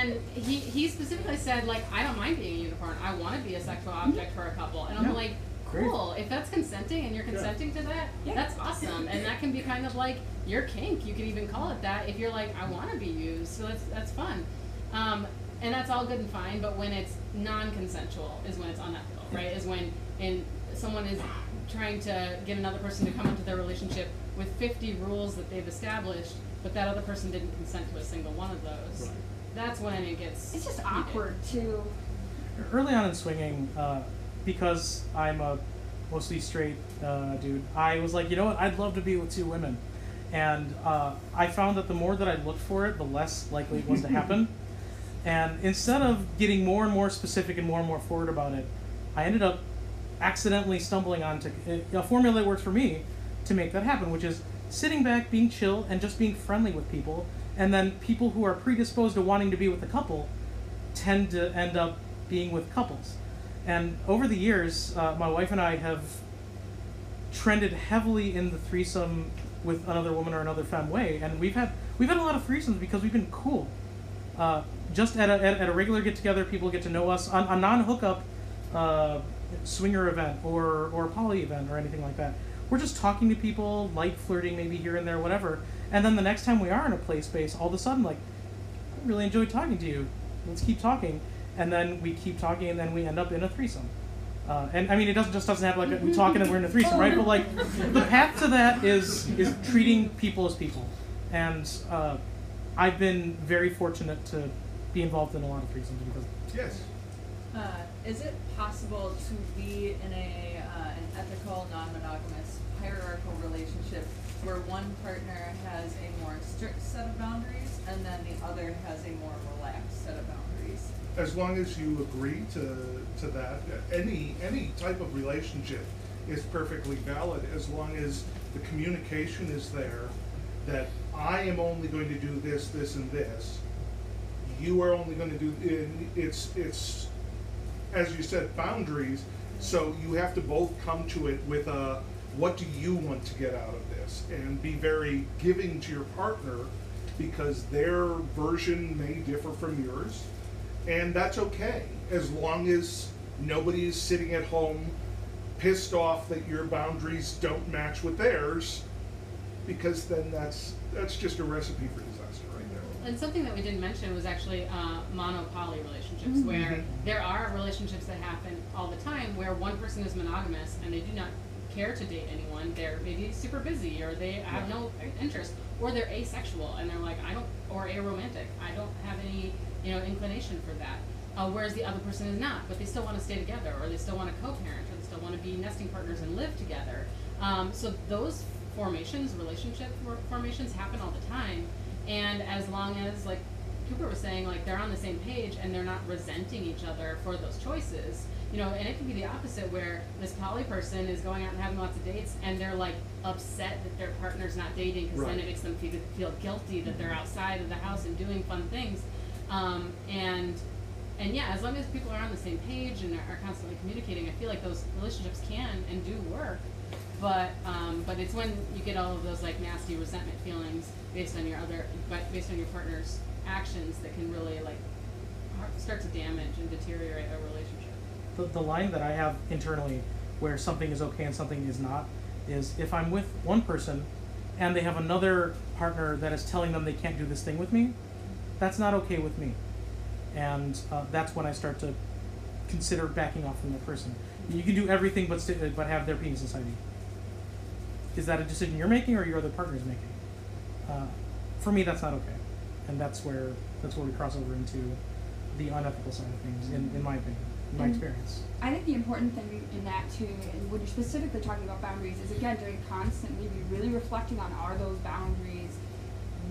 and he he specifically said like I don't mind being a unicorn. I want to be a sexual object for a couple, and I'm
Yeah.
like. Cool. If that's consenting and you're consenting to that,
Yeah.
that's awesome. And that can be kind of like your kink. You could even call it that if you're like, I want to be used. So that's that's fun. Um, and that's all good and fine. But when it's non-consensual, is when it's unethical, right? Is when in someone is trying to get another person to come into their relationship with 50 rules that they've established, but that other person didn't consent to a single one of those.
Right.
That's when it gets.
It's just
heated.
awkward too.
early on in swinging, uh, because I'm a mostly straight uh, dude, I was like, you know what, I'd love to be with two women. And uh, I found that the more that I looked for it, the less likely it was to happen. (laughs) And instead of getting more and more specific and more and more forward about it, I ended up accidentally stumbling onto a formula that works for me to make that happen, which is sitting back, being chill, and just being friendly with people. And then people who are predisposed to wanting to be with a couple tend to end up being with couples. And over the years, uh, my wife and I have trended heavily in the threesome with another woman or another femme way, and we've had we've had a lot of threesomes because we've been cool. Uh, just at a, at, at a regular get together, people get to know us on a non hookup uh, swinger event or or poly event or anything like that. We're just talking to people, light flirting maybe here and there, whatever. And then the next time we are in a play space, all of a sudden like, I really enjoyed talking to you. Let's keep talking, and then we keep talking, and then we end up in a threesome. Uh, and I mean, it doesn't just doesn't happen like we talk and we're in a threesome, right? But like, the path to that is is treating people as people, and uh, I've been very fortunate to be involved in a lot of threesomes because
Yes.
Uh, is it possible to be in a uh, an ethical, non-monogamous, hierarchical relationship where one partner has a more strict set of boundaries and then the other has a more relaxed set of boundaries?
As long as you agree to, to that, any, any type of relationship is perfectly valid as long as the communication is there that I am only going to do this, this, and this. You are only going to do, it's, it's, as you said, boundaries. So you have to both come to it with a, what do you want to get out of this? And be very giving to your partner because their version may differ from yours. And that's okay, as long as nobody is sitting at home pissed off that your boundaries don't match with theirs, because then that's, that's just a recipe for disaster right there.
And something that we didn't mention was actually uh, monopoly relationships, where
Mhm.
there are relationships that happen all the time where one person is monogamous and they do not care to date anyone. They're maybe super busy or they have no interest, or they're asexual and they're like, I don't, or aromantic. I don't have any, you know, inclination for that. Uh, whereas the other person is not, but they still want to stay together, or they still want to co-parent, or they still want to be nesting partners and live together. Um, so those formations, relationship formations, happen all the time. And as long as, like Cooper was saying, like they're on the same page and they're not resenting each other for those choices, you know, and it can be the opposite where this poly person is going out and having lots of dates and they're like upset that their partner's not dating because then it makes them feel, feel guilty that they're outside of the house and doing fun things. Um, and and yeah, as long as people are on the same page and are, constantly communicating, I feel like those relationships can and do work. But um, but it's when you get all of those like nasty resentment feelings based on your other, but based on your partner's actions that can really like start to damage and deteriorate a relationship.
The, the line that I have internally where something is okay and something is not is if I'm with one person and they have another partner that is telling them they can't do this thing with me, that's not okay with me. And uh, that's when I start to consider backing off from that person. You can do everything but st- but have their penis inside you. Is that a decision you're making or your other partner's making? Uh, for me, that's not okay, and that's where that's where we cross over into the unethical side of things, in, in my opinion, in my
Mm.
experience.
I think the important thing in that too, and when you're specifically talking about boundaries, is again to constantly be really reflecting on are those boundaries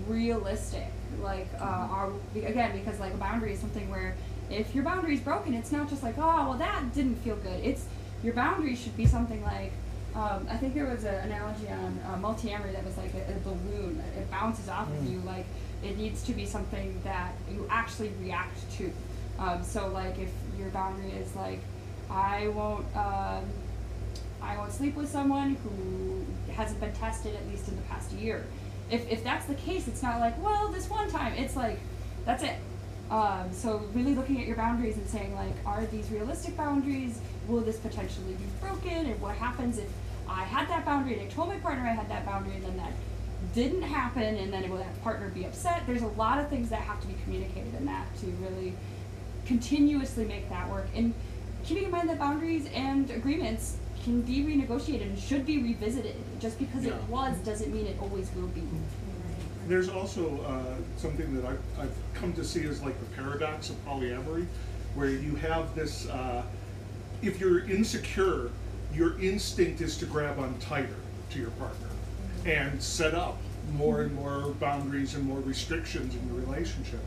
realistic? Like, uh, are again because like a boundary is something where if your boundary is broken, it's not just like oh well that didn't feel good. It's your boundary should be something like. Um, I think there was an analogy on uh, Multiamory that was like a, a balloon. It bounces off of
Mm.
you. Like It needs to be something that you actually react to. Um, so like if your boundary is like, I won't, um, I won't sleep with someone who hasn't been tested at least in the past year. If if that's the case, it's not like, well, this one time. It's like, that's it. Um, so really looking at your boundaries and saying like, are these realistic boundaries? Will this potentially be broken? And what happens if I had that boundary and I told my partner I had that boundary and then that didn't happen and then will that partner be upset? There's a lot of things that have to be communicated in that to really continuously make that work. And keeping in mind that boundaries and agreements can be renegotiated and should be revisited. Just because
Yeah.
it was doesn't mean it always will be.
There's also uh, something that I've, I've come to see as like the paradox of polyamory, where you have this, uh, if you're insecure, your instinct is to grab on tighter to your partner and set up more and more boundaries and more restrictions in the relationship.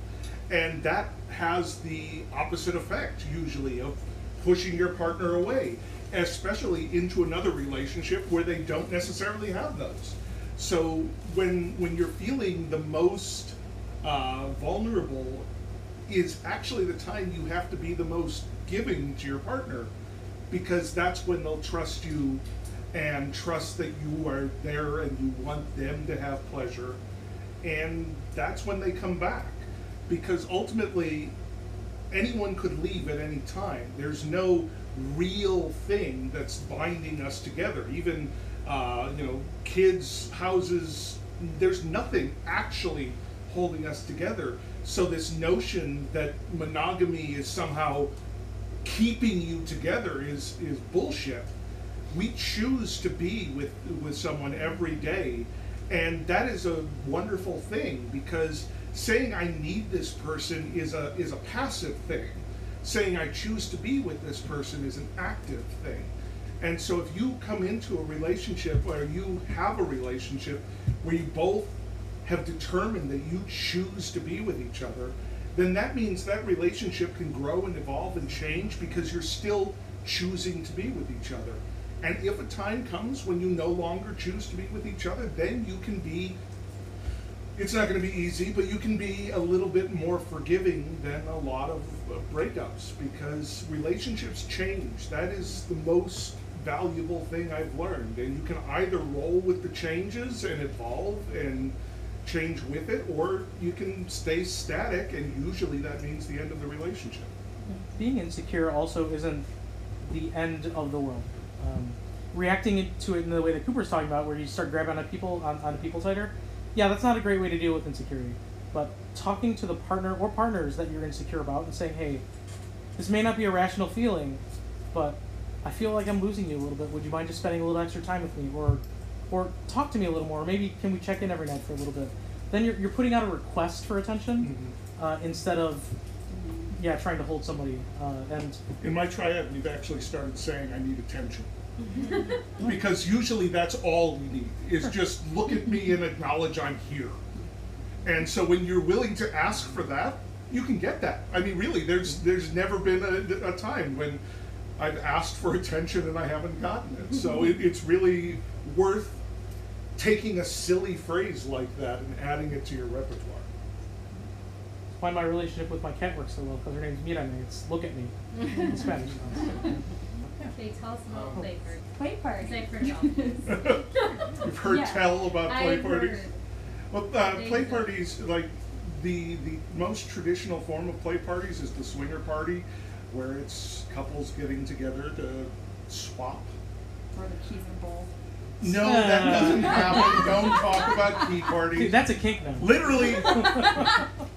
And that has the opposite effect, usually, of pushing your partner away, especially into another relationship where they don't necessarily have those. So when when you're feeling the most uh, vulnerable, is actually the time you have to be the most giving to your partner, because that's when they'll trust you, and trust that you are there and you want them to have pleasure, and that's when they come back, because ultimately anyone could leave at any time. There's no real thing that's binding us together. Even uh, you know, kids, houses. There's nothing actually holding us together. So this notion that monogamy is somehow keeping you together is is bullshit. We choose to be with with someone every day, and that is a wonderful thing because saying I need this person is a is a passive thing. Saying I choose to be with this person is an active thing. And so if you come into a relationship or you have a relationship where you both have determined that you choose to be with each other, then that means that relationship can grow and evolve and change because you're still choosing to be with each other. And if a time comes when you no longer choose to be with each other, then you can be it's not going to be easy, but you can be a little bit more forgiving than a lot of uh, breakups because relationships change. That is the most valuable thing I've learned. And you can either roll with the changes and evolve and change with it, or you can stay static, and usually that means the end of the relationship.
being insecure also isn't the end of the world. Um, reacting to it in the way that Cooper's talking about, where you start grabbing on people on, on a people sider, yeah, that's not a great way to deal with insecurity. But talking to the partner or partners that you're insecure about and saying, hey, this may not be a rational feeling, but I feel like I'm losing you a little bit. Would you mind just spending a little extra time with me, or or talk to me a little more? Or maybe can we check in every night for a little bit? Then you're, you're putting out a request for attention uh, instead of yeah trying to hold somebody uh, and
In my triad, we've actually started saying, I need attention. Because usually that's all we need is just look at me and acknowledge I'm here. And so when you're willing to ask for that, you can get that. I mean, really, there's there's never been a, a time when I've asked for attention and I haven't gotten it. So (laughs) it, it's really worth taking a silly phrase like that and adding it to your repertoire.
why my relationship with my cat works so well because her name's Mirame. It's look at me in Spanish. (laughs) (laughs)
Okay, tell us about play parties.
Play party.
Say for yourself.
You've heard
Yeah.
tell about play
I've
parties.
heard.
Well, uh,
They
play
exist.
parties, like the the most traditional form of play parties is the swinger party, where it's couples getting together to swap.
Or the keys and bowl.
No, that doesn't happen. Don't talk about key
Dude,
parties.
that's a cake then.
Literally, (laughs)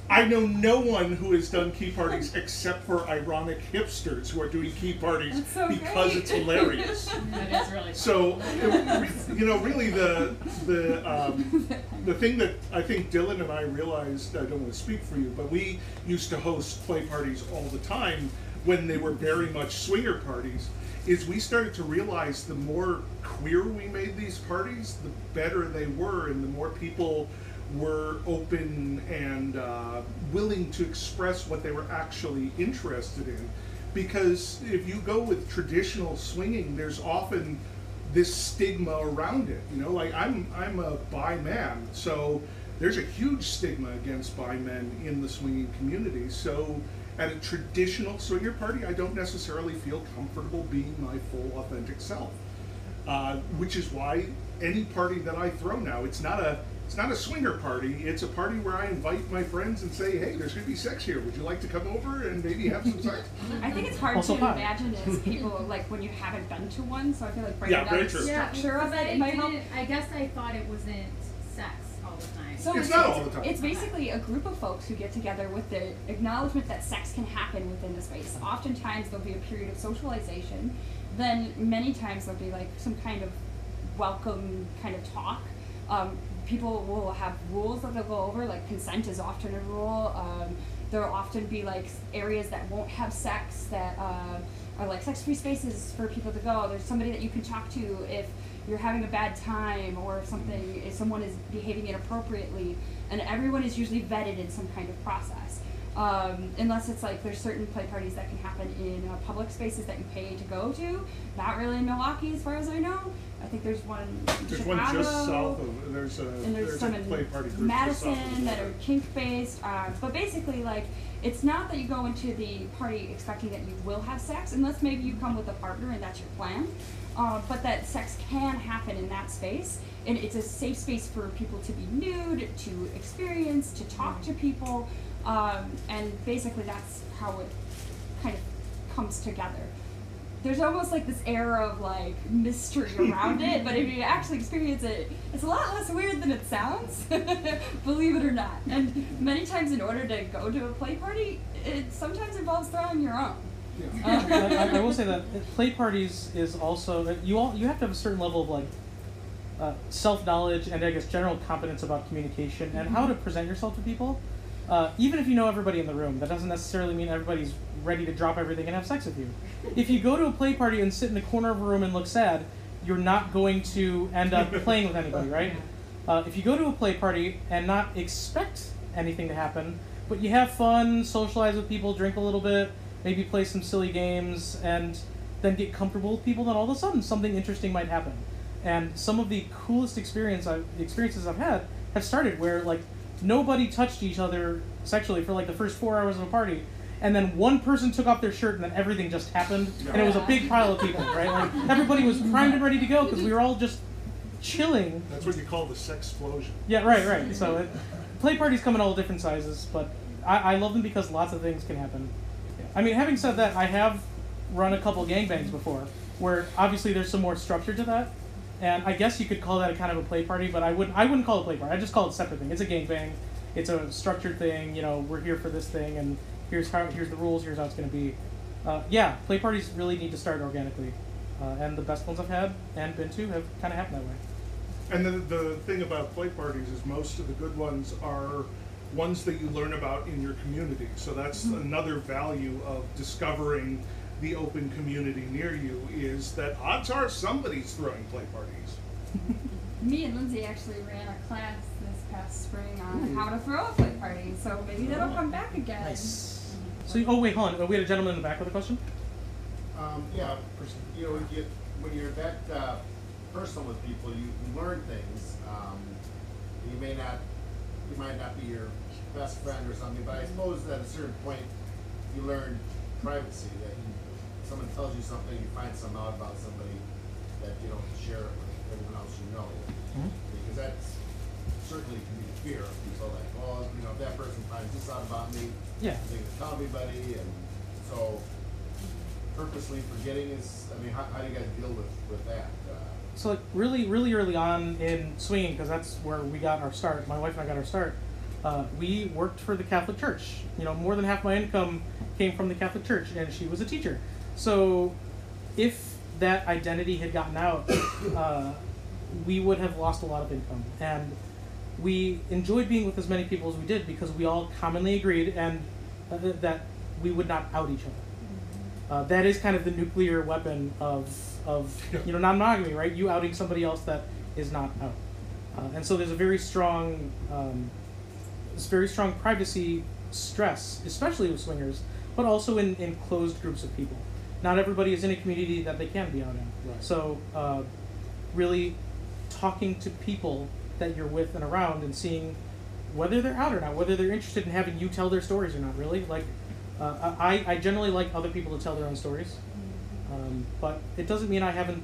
I know no one who has done key parties except for ironic hipsters who are doing key parties
That's so
because
great.
it's hilarious. (laughs)
That is really fun.
So, it- you know, really the the um, the thing that I think Dylan and I realized, I don't want to speak for you, but we used to host play parties all the time when they were very much swinger parties. Is we started to realize the more queer we made these parties, the better they were, and the more people were open and uh, willing to express what they were actually interested in. Because if you go with traditional swinging, there's often this stigma around it. You know, like I'm I'm a bi man, so there's a huge stigma against bi men in the swinging community. So, at a traditional swinger party, I don't necessarily feel comfortable being my full, authentic self. Uh, which is why any party that I throw now, it's not a it's not a swinger party. It's a party where I invite my friends and say, "Hey, there's going to be sex here. Would you like to come over and maybe have some sex?" (laughs)
I think it's hard
Also
to
fun.
imagine as (laughs) people like when you haven't been to one. So I feel like breaking
Yeah,
down the
true.
structure of it,
it
it might help.
I guess I thought it wasn't sex all the time.
So
It's not all the time.
It's basically a group of folks who get together with the acknowledgement that sex can happen within the space. Oftentimes there'll be a period of socialization. Then many times there'll be like some kind of welcome kind of talk. Um, people will have rules that they'll go over, like consent is often a rule. Um, there'll often be like areas that won't have sex that uh, are like sex free spaces for people to go. There's somebody that you can talk to if you're having a bad time or if something if someone is behaving inappropriately and everyone is usually vetted in some kind of process um, unless it's like there's certain play parties that can happen in uh, public spaces that you pay to go to not really in milwaukee as far as i know i think there's one in
There's
Chicago,
one just south of. There's a
and there's,
there's
some
a
in
play party group just south of
Madison that are kink based. Uh, but basically, like, it's not that you go into the party expecting that you will have sex, unless maybe you come with a partner and that's your plan. Uh, but that sex can happen in that space, and it's a safe space for people to be nude, to experience, to talk to people, um, and basically that's how it kind of comes together there's almost like this air of like mystery around it, but if you (laughs) actually experience it, it's a lot less weird than it sounds, (laughs) believe it or not. And many times, in order to go to a play party, it sometimes involves throwing your own.
Yeah.
I, I- I will say that play parties is also you all you have to have a certain level of like uh, self knowledge and I guess general competence about communication and how to present yourself to people. Uh, even if you know everybody in the room, that doesn't necessarily mean everybody's ready to drop everything and have sex with you. If you go to a play party and sit in the corner of a room and look sad, you're not going to end up (laughs) playing with anybody, right? Uh, if you go to a play party and not expect anything to happen, but you have fun, socialize with people, drink a little bit, maybe play some silly games, and then get comfortable with people, then all of a sudden something interesting might happen. And some of the coolest experience I've, experiences I've had have started where like nobody touched each other sexually for like the first four hours of a party, and then one person took off their shirt and then everything just happened, and it was a big pile of people, right? Like everybody was primed and ready to go because we were all just chilling
That's what you call the sex explosion.
yeah, right, right. So it, play parties come in all different sizes, but I, I love them because lots of things can happen. I mean, having said that, I have run a couple gangbangs before, where obviously there's some more structure to that, and I guess you could call that a kind of a play party, but I wouldn't. I wouldn't call it a play party. I just call it a separate thing. It's a gangbang. It's a structured thing. You know, we're here for this thing, and here's how here's the rules. Here's how it's going to be. Uh, yeah, play parties really need to start organically, uh, and the best ones I've had and been to have kind of happened that way.
And the, the thing about play parties is most of the good ones are ones that you learn about in your community. So that's another value of discovering the open community near you is that odds are somebody's throwing play parties. (laughs)
Me and Lindsay actually ran a class this past spring on how to throw a play party, so maybe that'll come back again.
Nice. So, oh wait, hold on. Uh, We had a gentleman in the back with a question.
Um, yeah, you know, you, when you're that uh, personal with people, you learn things. Um, you may not, you might not be your best friend or something, but I suppose that at a certain point, you learn privacy. That you, someone tells you something, you find something out about somebody that you don't share it with everyone else you know, because that's certainly can be the fear of people. Like, oh, you know, if that person finds this out about me,
Yeah.
they can tell everybody, and so purposely forgetting is, I mean, how, how do you guys deal with, with that? Uh,
So like really, really early on in swinging, because that's where we got our start. My wife and I got our start. Uh, we worked for the Catholic Church. You know, more than half my income came from the Catholic Church, and she was a teacher. So, if that identity had gotten out, (coughs) uh, we would have lost a lot of income. And we enjoyed being with as many people as we did because we all commonly agreed and uh, that we would not out each other. Uh, that is kind of the nuclear weapon of of (laughs) you know non-monogamy, right? You outing somebody else that is not out, uh, and so there's a very strong, um, this very strong privacy stress, especially with swingers, but also in, in closed groups of people. Not everybody is in a community that they can be out in.
Right.
So, uh, really, talking to people that you're with and around, and seeing whether they're out or not, whether they're interested in having you tell their stories or not. Really, like uh, I I generally like other people to tell their own stories, um, but it doesn't mean I haven't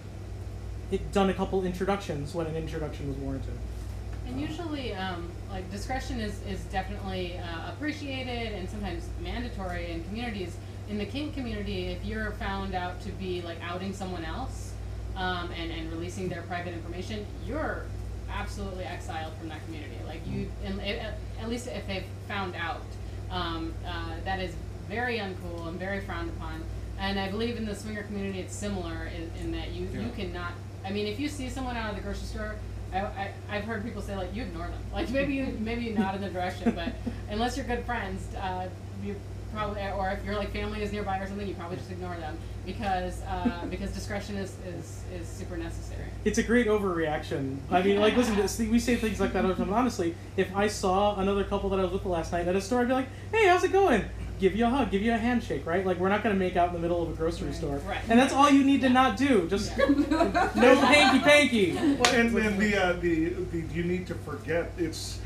it, done a couple introductions when an introduction was warranted.
And usually, um, like discretion is, is definitely uh, appreciated and sometimes mandatory in communities. In the kink community, if you're found out to be like outing someone else um, and, and releasing their private information, you're absolutely exiled from that community. Like you, in, at, at least if they've found out, um, uh, that is very uncool and very frowned upon. And I believe in the swinger community, it's similar in, in that you, you cannot. I mean, if you see someone out of the grocery store, I, I, I've heard people say like you ignore them. Like maybe you maybe you nod in the direction, but (laughs) unless you're good friends, uh, you probably or if your like family is nearby or something, you probably just ignore them because uh, (laughs) because discretion is, is is super necessary.
It's a great overreaction. I mean, like, listen, this, we say things like that all the time. Honestly, if I saw another couple that I was with last night at a store, I'd be like, "Hey, how's it going?" Give you a hug, give you a handshake, right? Like, we're not gonna make out in the middle of a grocery store,
Right.
and that's all you need to not do. Just (laughs) no hanky panky.
Well, and, and the, uh, the, the, you need to forget, it's,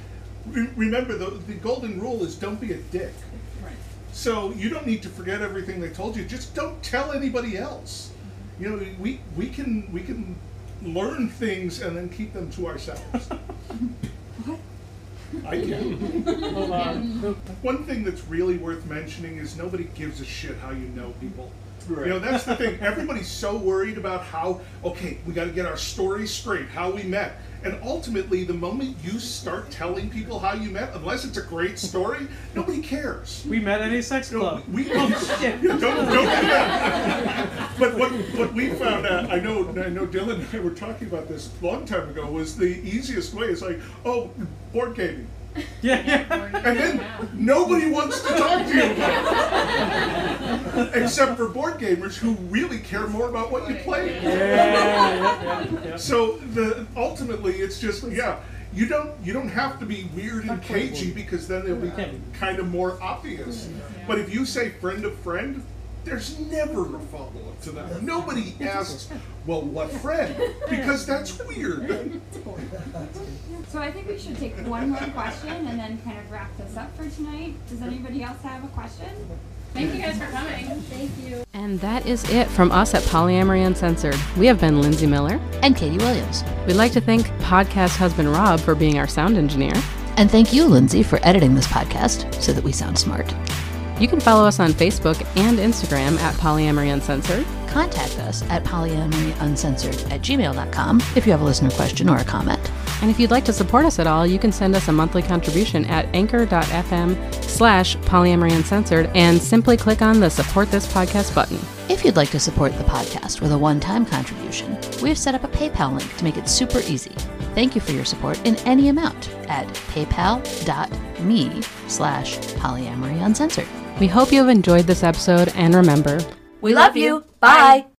remember, the, the golden rule is don't be a dick.
Right.
So you don't need to forget everything they told you. Just don't tell anybody else. You know, we, we can we can learn things and then keep them to ourselves. (laughs) I can.
Well, uh, (laughs)
One thing that's really worth mentioning is nobody gives a shit how you know people. You know, that's the thing. Everybody's so worried about how, okay, we got to get our story straight, how we met. And ultimately, the moment you start telling people how you met, unless it's a great story, nobody cares.
we met at a sex
You know,
club.
we,
Oh, (laughs) shit.
Don't, don't do that. But what, what we found out, I know, I know Dylan and I were talking about this a long time ago, was the easiest way is like, oh, board gaming.
Yeah, yeah.
And then nobody wants to talk to you about it. Except for board gamers who really care more about what you play.
Yeah.
So the ultimately it's just yeah, you don't you don't have to be weird and cagey because then it'll be kind of more obvious. But if you say friend of friend, there's never a follow up to that. Nobody (laughs) asks, well, what friend? Because that's weird. (laughs) (laughs)
So I think we should take one more question and then kind of wrap this up for tonight. Does anybody else have a question?
Thank you guys for coming.
Thank you.
And that is it from us at Polyamory Uncensored. We have been Lindsay Miller.
and Katie Williams.
We'd like to thank podcast husband Rob for being our sound engineer.
And thank you, Lindsay, for editing this podcast so that we sound smart.
You can follow us on Facebook and Instagram at Polyamory Uncensored.
Contact us at polyamoryuncensored at gmail.com if you have a listener question or a comment.
And if you'd like to support us at all, you can send us a monthly contribution at anchor.fm slash polyamory uncensored and simply click on the support this podcast button.
If you'd like to support the podcast with a one time contribution, we have set up a PayPal link to make it super easy. Thank you for your support in any amount at paypal.me slash polyamory uncensored.
We hope you have enjoyed this episode and remember,
We love you. Bye.